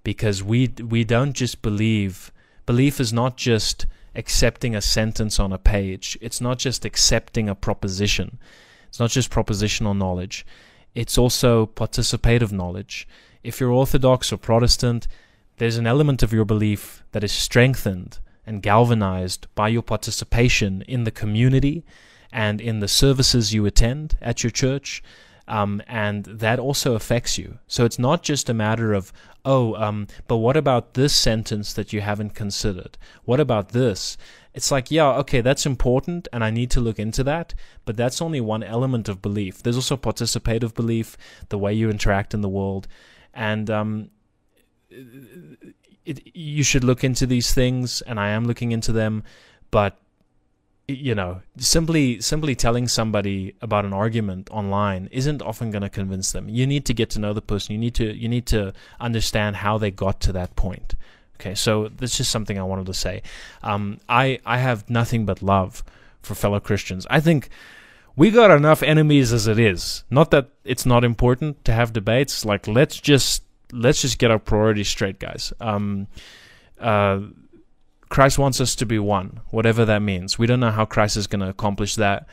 because we we don't just believe. Belief is not just accepting a sentence on a page. It's not just accepting a proposition. It's not just propositional knowledge. It's also participative knowledge. If you're Orthodox or Protestant, there's an element of your belief that is strengthened and galvanized by your participation in the community and in the services you attend at your church. Um, and that also affects you. So it's not just a matter of, oh, um, but what about this sentence that you haven't considered? What about this? It's like, yeah, okay, that's important, and I need to look into that, but that's only one element of belief. There's also participative belief, the way you interact in the world. And um, it, you should look into these things, and I am looking into them, but you know simply simply telling somebody about an argument online isn't often going to convince them. You need to get to know the person. You need to you need to understand how they got to that point. Okay so that's just something i wanted to say. Um, i i have nothing but love for fellow christians. I think we got enough enemies as it is. Not that it's not important to have debates. Like let's just let's just get our priorities straight, guys. Um, uh, Christ wants us to be one, whatever that means. We don't know how Christ is going to accomplish that,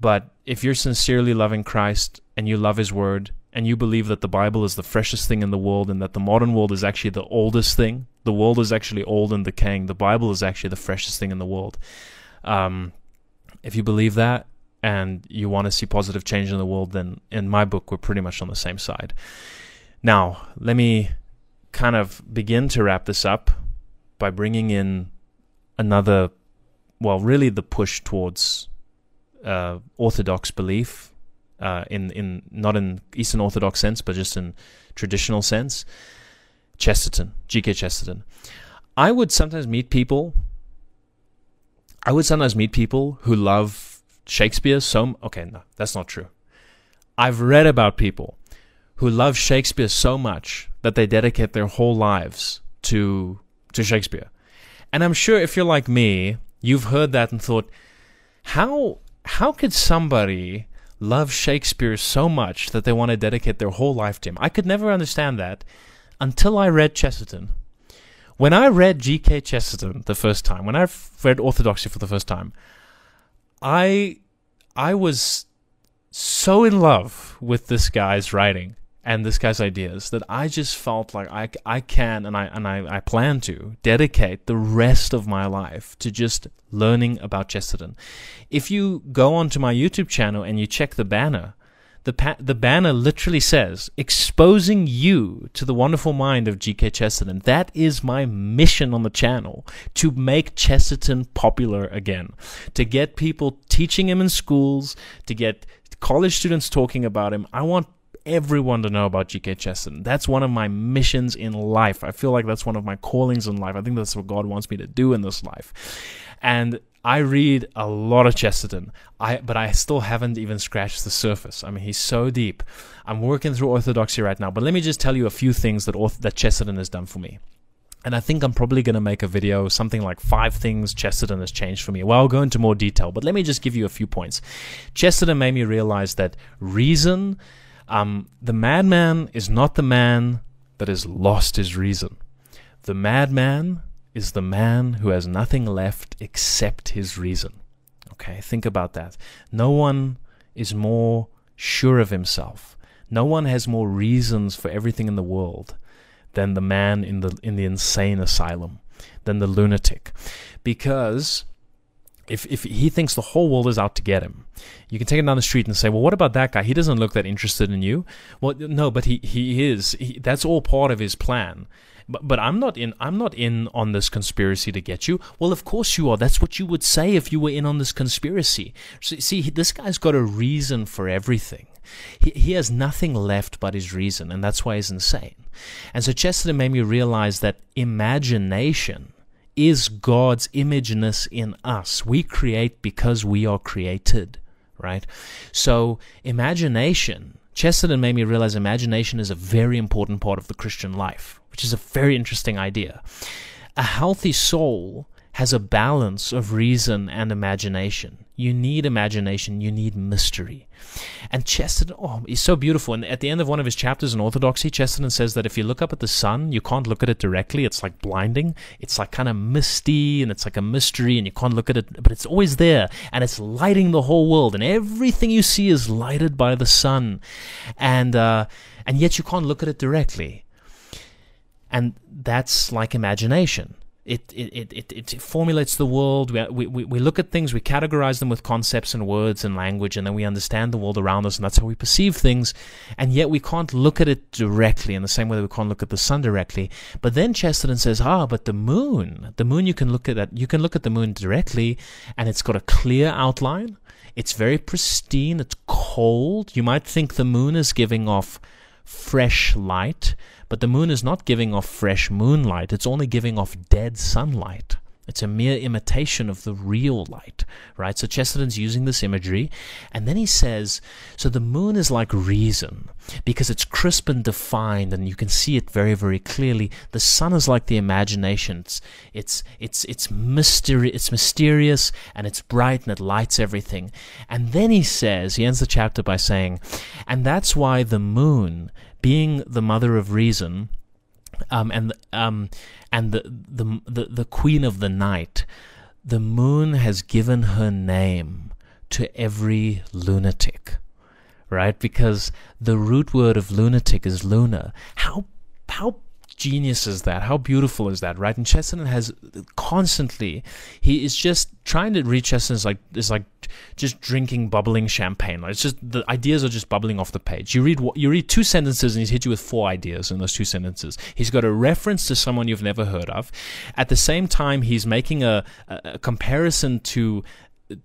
but if you're sincerely loving Christ and you love His Word and you believe that the Bible is the freshest thing in the world and that the modern world is actually the oldest thing, the world is actually old and decaying. The Bible is actually the freshest thing in the world. Um, if you believe that and you want to see positive change in the world, then in my book, we're pretty much on the same side. Now, let me kind of begin to wrap this up by bringing in another, well, really the push towards uh, Orthodox belief, uh, in in not in Eastern Orthodox sense, but just in traditional sense. Chesterton, G.K. Chesterton. I would sometimes meet people. I would sometimes meet people who love Shakespeare so. Okay, no, that's not true. I've read about people who love Shakespeare so much that they dedicate their whole lives to to Shakespeare. And I'm sure if you're like me, you've heard that and thought, how how could somebody love Shakespeare so much that they want to dedicate their whole life to him? I could never understand that until I read Chesterton. When I read G.K. Chesterton the first time, when I read Orthodoxy for the first time, I I was so in love with this guy's writing and this guy's ideas that I just felt like I, I can and I and I, I plan to dedicate the rest of my life to just learning about Chesterton. If you go onto my YouTube channel and you check the banner, the pa- the banner literally says exposing you to the wonderful mind of G.K. Chesterton. That is my mission on the channel to make Chesterton popular again, to get people teaching him in schools, to get college students talking about him. I want everyone to know about G.K. Chesterton. That's one of my missions in life. I feel like that's one of my callings in life. I think that's what God wants me to do in this life. And I read a lot of Chesterton, I but I still haven't even scratched the surface. I mean, he's so deep. I'm working through orthodoxy right now, but let me just tell you a few things that that Chesterton has done for me. And I think I'm probably going to make a video, something like five things Chesterton has changed for me. Well, I'll go into more detail, but let me just give you a few points. Chesterton made me realize that reason, um, the madman is not the man that has lost his reason. The madman is the man who has nothing left except his reason. Okay, think about that. No one is more sure of himself. No one has more reasons for everything in the world than the man in the in the insane asylum, than the lunatic. Because if if he thinks the whole world is out to get him, you can take him down the street and say, "Well, what about that guy? He doesn't look that interested in you." Well, no, but he he is. He, that's all part of his plan. But but I'm not in. I'm not in on this conspiracy to get you. Well, of course you are. That's what you would say if you were in on this conspiracy. So, see, this guy's got a reason for everything. He he has nothing left but his reason, and that's why he's insane. And so Chesterton made me realize that imagination is God's imageness in us. We create because we are created, right? So imagination, Chesterton made me realize imagination is a very important part of the Christian life, which is a very interesting idea. A healthy soul has a balance of reason and imagination. You need imagination, you need mystery. And Chesterton, oh, he's so beautiful. And at the end of one of his chapters in Orthodoxy, Chesterton says that if you look up at the sun, you can't look at it directly. It's like blinding. It's like kind of misty and it's like a mystery and you can't look at it, but it's always there and it's lighting the whole world. And everything you see is lighted by the sun. And, uh, and yet you can't look at it directly. And that's like imagination. It, it, it, it, formulates the world. We, we, we look at things, we categorize them with concepts and words and language, and then we understand the world around us, and that's how we perceive things. And yet we can't look at it directly in the same way that we can't look at the sun directly. But then Chesterton says, ah, but the moon, the moon, you can look at that, you can look at the moon directly, and it's got a clear outline. It's very pristine. It's cold. You might think the moon is giving off fresh light, but the moon is not giving off fresh moonlight, it's only giving off dead sunlight. It's a mere imitation of the real light, right? So Chesterton's using this imagery, and then he says, so the moon is like reason because it's crisp and defined, and you can see it very, very clearly. The sun is like the imagination. It's it's it's it's mystery. It's mysterious and it's bright and it lights everything. And then he says, he ends the chapter by saying, and that's why the moon, being the mother of reason, um, and um, and the, the the the queen of the night, the moon has given her name to every lunatic, right? Because the root word of lunatic is lunar. How how genius is that? How beautiful is that, right? And Chesterton has constantly, he is just trying to read Chesterton is like is like just drinking bubbling champagne. It's just the ideas are just bubbling off the page. You read you read two sentences and he's hit you with four ideas in those two sentences. He's got a reference to someone you've never heard of. At the same time, he's making a, a, a comparison to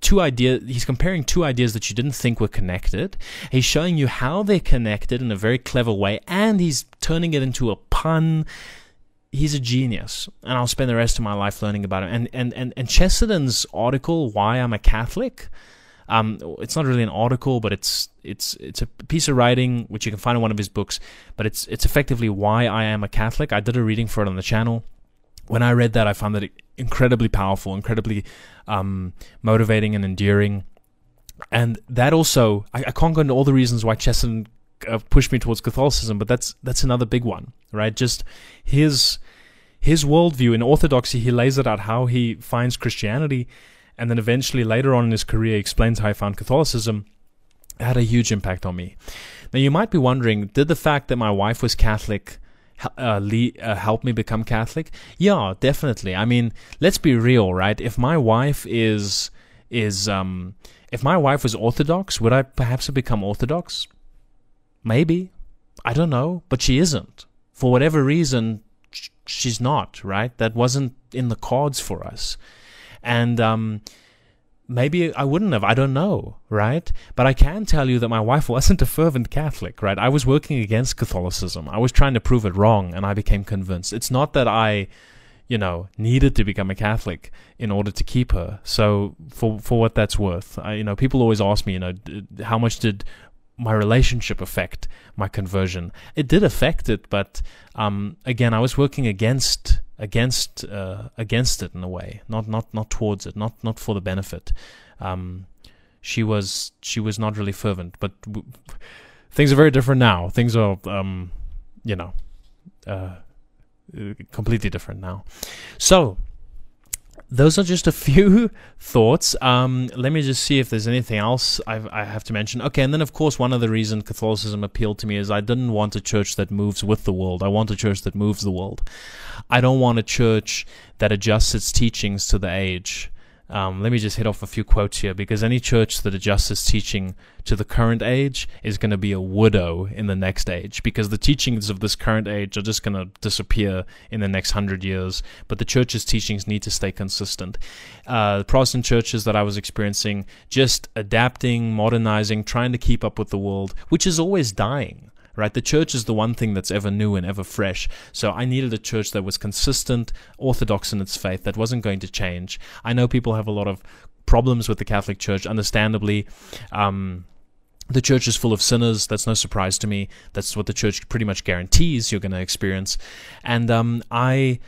two ideas he's comparing two ideas that you didn't think were connected he's showing you how they're connected in a very clever way and he's turning it into a pun he's a genius and i'll spend the rest of my life learning about him and and and, and chesterton's article why i'm a catholic um, it's not really an article, but it's it's it's a piece of writing which you can find in one of his books. But it's it's effectively why I am a Catholic. I did a reading for it on the channel. When I read that, I found that incredibly powerful, incredibly um, motivating and endearing. And that also, I, I, can't go into all the reasons why Chesterton uh, pushed me towards Catholicism, but that's that's another big one, right? Just his his worldview in orthodoxy, he lays it out how he finds Christianity, and then eventually later on in his career explains how he found Catholicism. Had a huge impact on me. Now you might be wondering, did the fact that my wife was Catholic uh, uh, help me become Catholic? Yeah, definitely. I mean, let's be real, right? If my wife is is um, if my wife was Orthodox, would I perhaps have become Orthodox? Maybe. I don't know, but she isn't. For whatever reason, she's not, right? That wasn't in the cards for us. And um, maybe I wouldn't have. I don't know, right? But I can tell you that my wife wasn't a fervent Catholic, right? I was working against Catholicism. I was trying to prove it wrong, and I became convinced. It's not that I, you know, needed to become a Catholic in order to keep her. So for for what that's worth, I, you know, people always ask me, you know, how much did my relationship affect my conversion? It did affect it, but um, again, I was working against against uh, against it in a way, not not not towards it, not not for the benefit. Um, she was she was not really fervent, but w- things are very different now. Things are um, you know uh, completely different now. So those are just a few thoughts. Um, let me just see if there's anything else I've, I have to mention. Okay, and then of course one other reason Catholicism appealed to me is I didn't want a church that moves with the world. I want a church that moves the world. I don't want a church that adjusts its teachings to the age. Um, let me just hit off a few quotes here because any church that adjusts its teaching to the current age is going to be a widow in the next age because the teachings of this current age are just going to disappear in the next hundred years. But the church's teachings need to stay consistent. Uh, the Protestant churches that I was experiencing just adapting, modernizing, trying to keep up with the world, which is always dying right? The church is the one thing that's ever new and ever fresh. So I needed a church that was consistent, orthodox in its faith, that wasn't going to change. I know people have a lot of problems with the Catholic Church, understandably. Um, the church is full of sinners. That's no surprise to me. That's what the church pretty much guarantees you're going to experience. And um, I,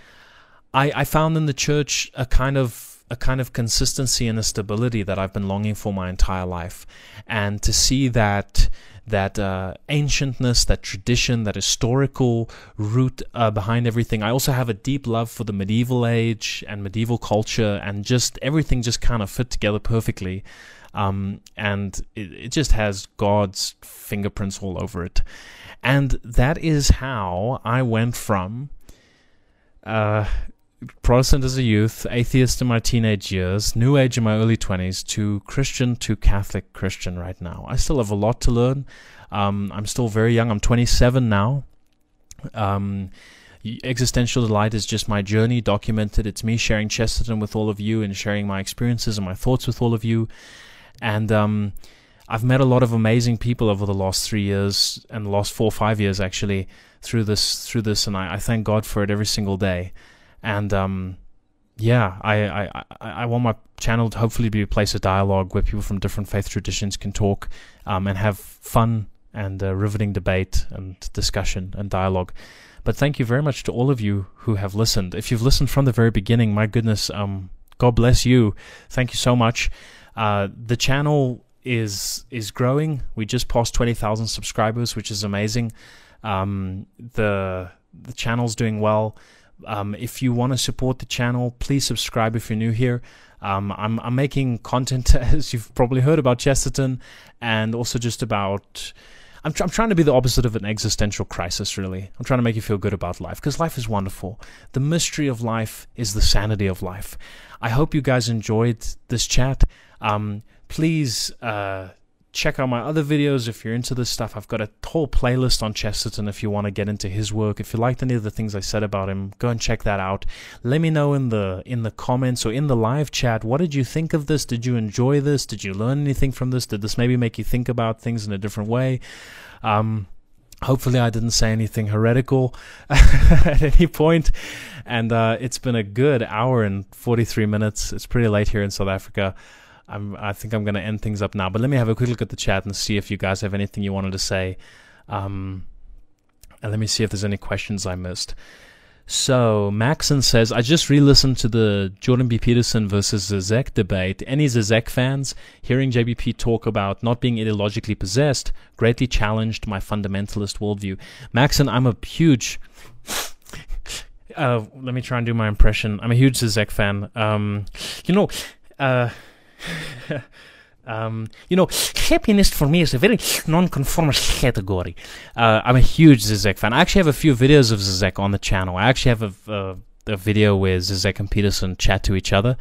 I, I found in the church a kind of a kind of consistency and a stability that I've been longing for my entire life, and to see that that uh, ancientness, that tradition, that historical root uh, behind everything. I also have a deep love for the medieval age and medieval culture, and just everything just kind of fit together perfectly. Um, and it, it just has God's fingerprints all over it. And that is how I went from uh, Protestant as a youth, atheist in my teenage years, New Age in my early 20s, to Christian to Catholic Christian right now. I still have a lot to learn. Um, I'm still very young. I'm 27 now. Um, Existential Delight is just my journey documented. It's me sharing Chesterton with all of you and sharing my experiences and my thoughts with all of you. And um, I've met a lot of amazing people over the last three years and the last four or five years actually through this through this, and I, I thank God for it every single day and um, yeah, I, I, I want my channel to hopefully be a place of dialogue where people from different faith traditions can talk um, and have fun and riveting debate and discussion and dialogue. But thank you very much to all of you who have listened. If you've listened from the very beginning, my goodness, um, God bless you. Thank you so much. Uh, the channel is is growing. We just passed twenty thousand subscribers, which is amazing. Um, the the channel's doing well. Um, if you want to support the channel, please subscribe if you're new here. Um, I'm, I'm making content, as you've probably heard, about Chesterton and also just about. I'm, tr- I'm trying to be the opposite of an existential crisis, really. I'm trying to make you feel good about life because life is wonderful. The mystery of life is the sanity of life. I hope you guys enjoyed this chat. Um, please uh, check out my other videos if you're into this stuff. I've got a whole playlist on Chesterton if you want to get into his work. If you liked any of the things I said about him, go and check that out. Let me know in the in the comments or in the live chat what did you think of this? Did you enjoy this? Did you learn anything from this? Did this maybe make you think about things in a different way? Um, hopefully I didn't say anything heretical at any point. And uh, it's been a good hour and 43 minutes. It's pretty late here in South Africa. I'm, I think I'm going to end things up now. But let me have a quick look at the chat and see if you guys have anything you wanted to say. Um, and let me see if there's any questions I missed. So Maxon says, I just re-listened to the Jordan B. Peterson versus Zizek debate. Any Zizek fans hearing JBP talk about not being ideologically possessed greatly challenged my fundamentalist worldview. Maxon, I'm a huge. Uh, let me try and do my impression. I'm a huge Zizek fan. Um, you know, uh, Um, you know, happiness for me is a very non-conformist category. Uh, I'm a huge Zizek fan. I actually have a few videos of Zizek on the channel. I actually have a, a, a video where Zizek and Peterson chat to each other.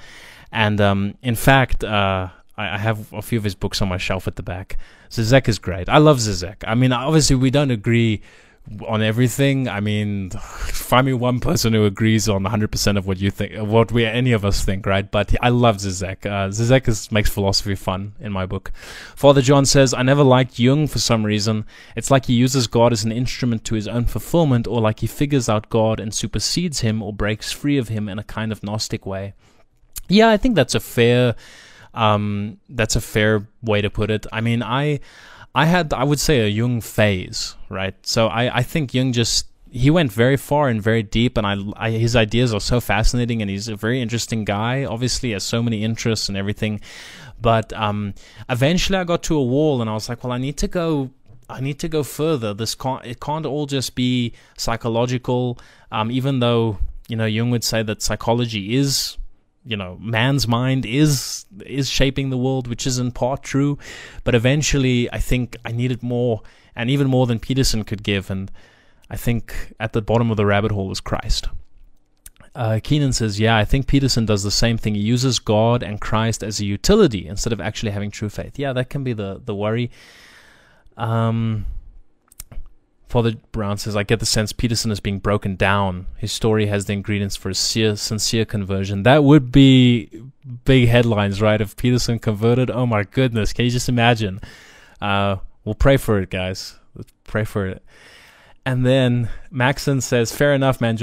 And um, in fact, uh, I, I, have a few of his books on my shelf at the back. Zizek is great. I love Zizek. I mean, obviously, we don't agree on everything. I mean, find me one person who agrees on 100% of what you think, what we any of us think, right? But I love Zizek. Uh, Zizek is, makes philosophy fun in my book. Father John says, I never liked Jung for some reason. It's like he uses God as an instrument to his own fulfillment, or like he figures out God and supersedes him or breaks free of him in a kind of Gnostic way. Yeah, I think that's a fair, um, that's a fair way to put it. I mean, I, I had, I would say, a Jung phase, right? So I, I think Jung just he went very far and very deep, and I, I, his ideas are so fascinating, and he's a very interesting guy. Obviously, has so many interests and everything, but um, eventually I got to a wall, and I was like, well, I need to go. I need to go further. This can't. It can't all just be psychological. Um, even though you know Jung would say that psychology is you know man's mind is is shaping the world which is in part true but eventually i think i needed more and even more than peterson could give and i think at the bottom of the rabbit hole was christ uh, Keenan says, Yeah, I think Peterson does the same thing. He uses God and Christ as a utility instead of actually having true faith. Yeah, that can be the, the worry. Um, Father Brown says, I get the sense Peterson is being broken down. His story has the ingredients for a sincere, sincere conversion. That would be big headlines, right? If Peterson converted, oh my goodness, can you just imagine? Uh, we'll pray for it, guys. Let's pray for it. And then Maxon says, fair enough, man.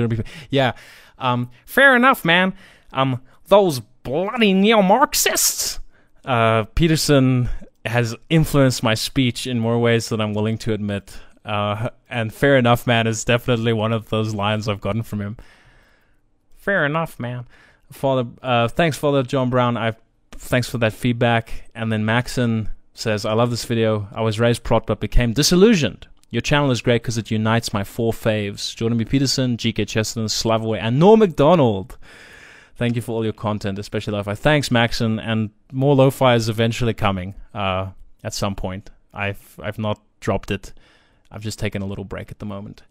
Yeah, um, fair enough, man. Um, those bloody neo-Marxists. Uh, Peterson has influenced my speech in more ways than I'm willing to admit. Uh, and fair enough, man, is definitely one of those lines I've gotten from him. Fair enough, man. Father, uh, thanks, Father John Brown. I thanks for that feedback. And then Maxon says, "I love this video. I was raised prot but became disillusioned. Your channel is great because it unites my four faves: Jordan B. Peterson, G.K. Chesterton, Slavoj, and Norm Macdonald." Thank you for all your content, especially lo-fi. Thanks, Maxon, and more lo-fi is eventually coming uh, at some point. I've I've not dropped it I've just taken a little break at the moment.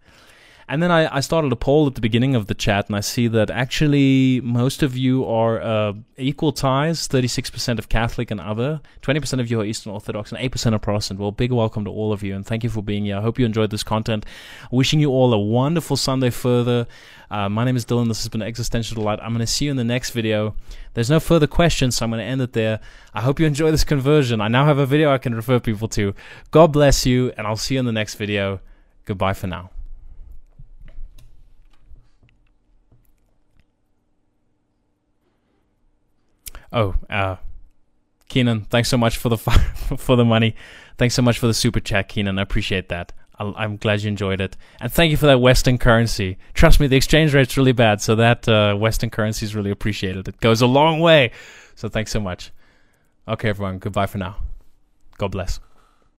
And then I, I started a poll at the beginning of the chat, and I see that actually most of you are uh, equal ties 36% of Catholic and other, 20% of you are Eastern Orthodox, and 8% are Protestant. Well, big welcome to all of you, and thank you for being here. I hope you enjoyed this content. Wishing you all a wonderful Sunday further. Uh, my name is Dylan. This has been Existential Delight. I'm going to see you in the next video. There's no further questions, so I'm going to end it there. I hope you enjoy this conversion. I now have a video I can refer people to. God bless you, and I'll see you in the next video. Goodbye for now. Oh, uh, Keenan, thanks so much for the for the money. Thanks so much for the super chat, Keenan. I appreciate that. i am glad you enjoyed it, and thank you for that Western currency. Trust me, the exchange rate's really bad, so that uh, Western currency is really appreciated. It goes a long way. So thanks so much. Okay, everyone. Goodbye for now. God bless.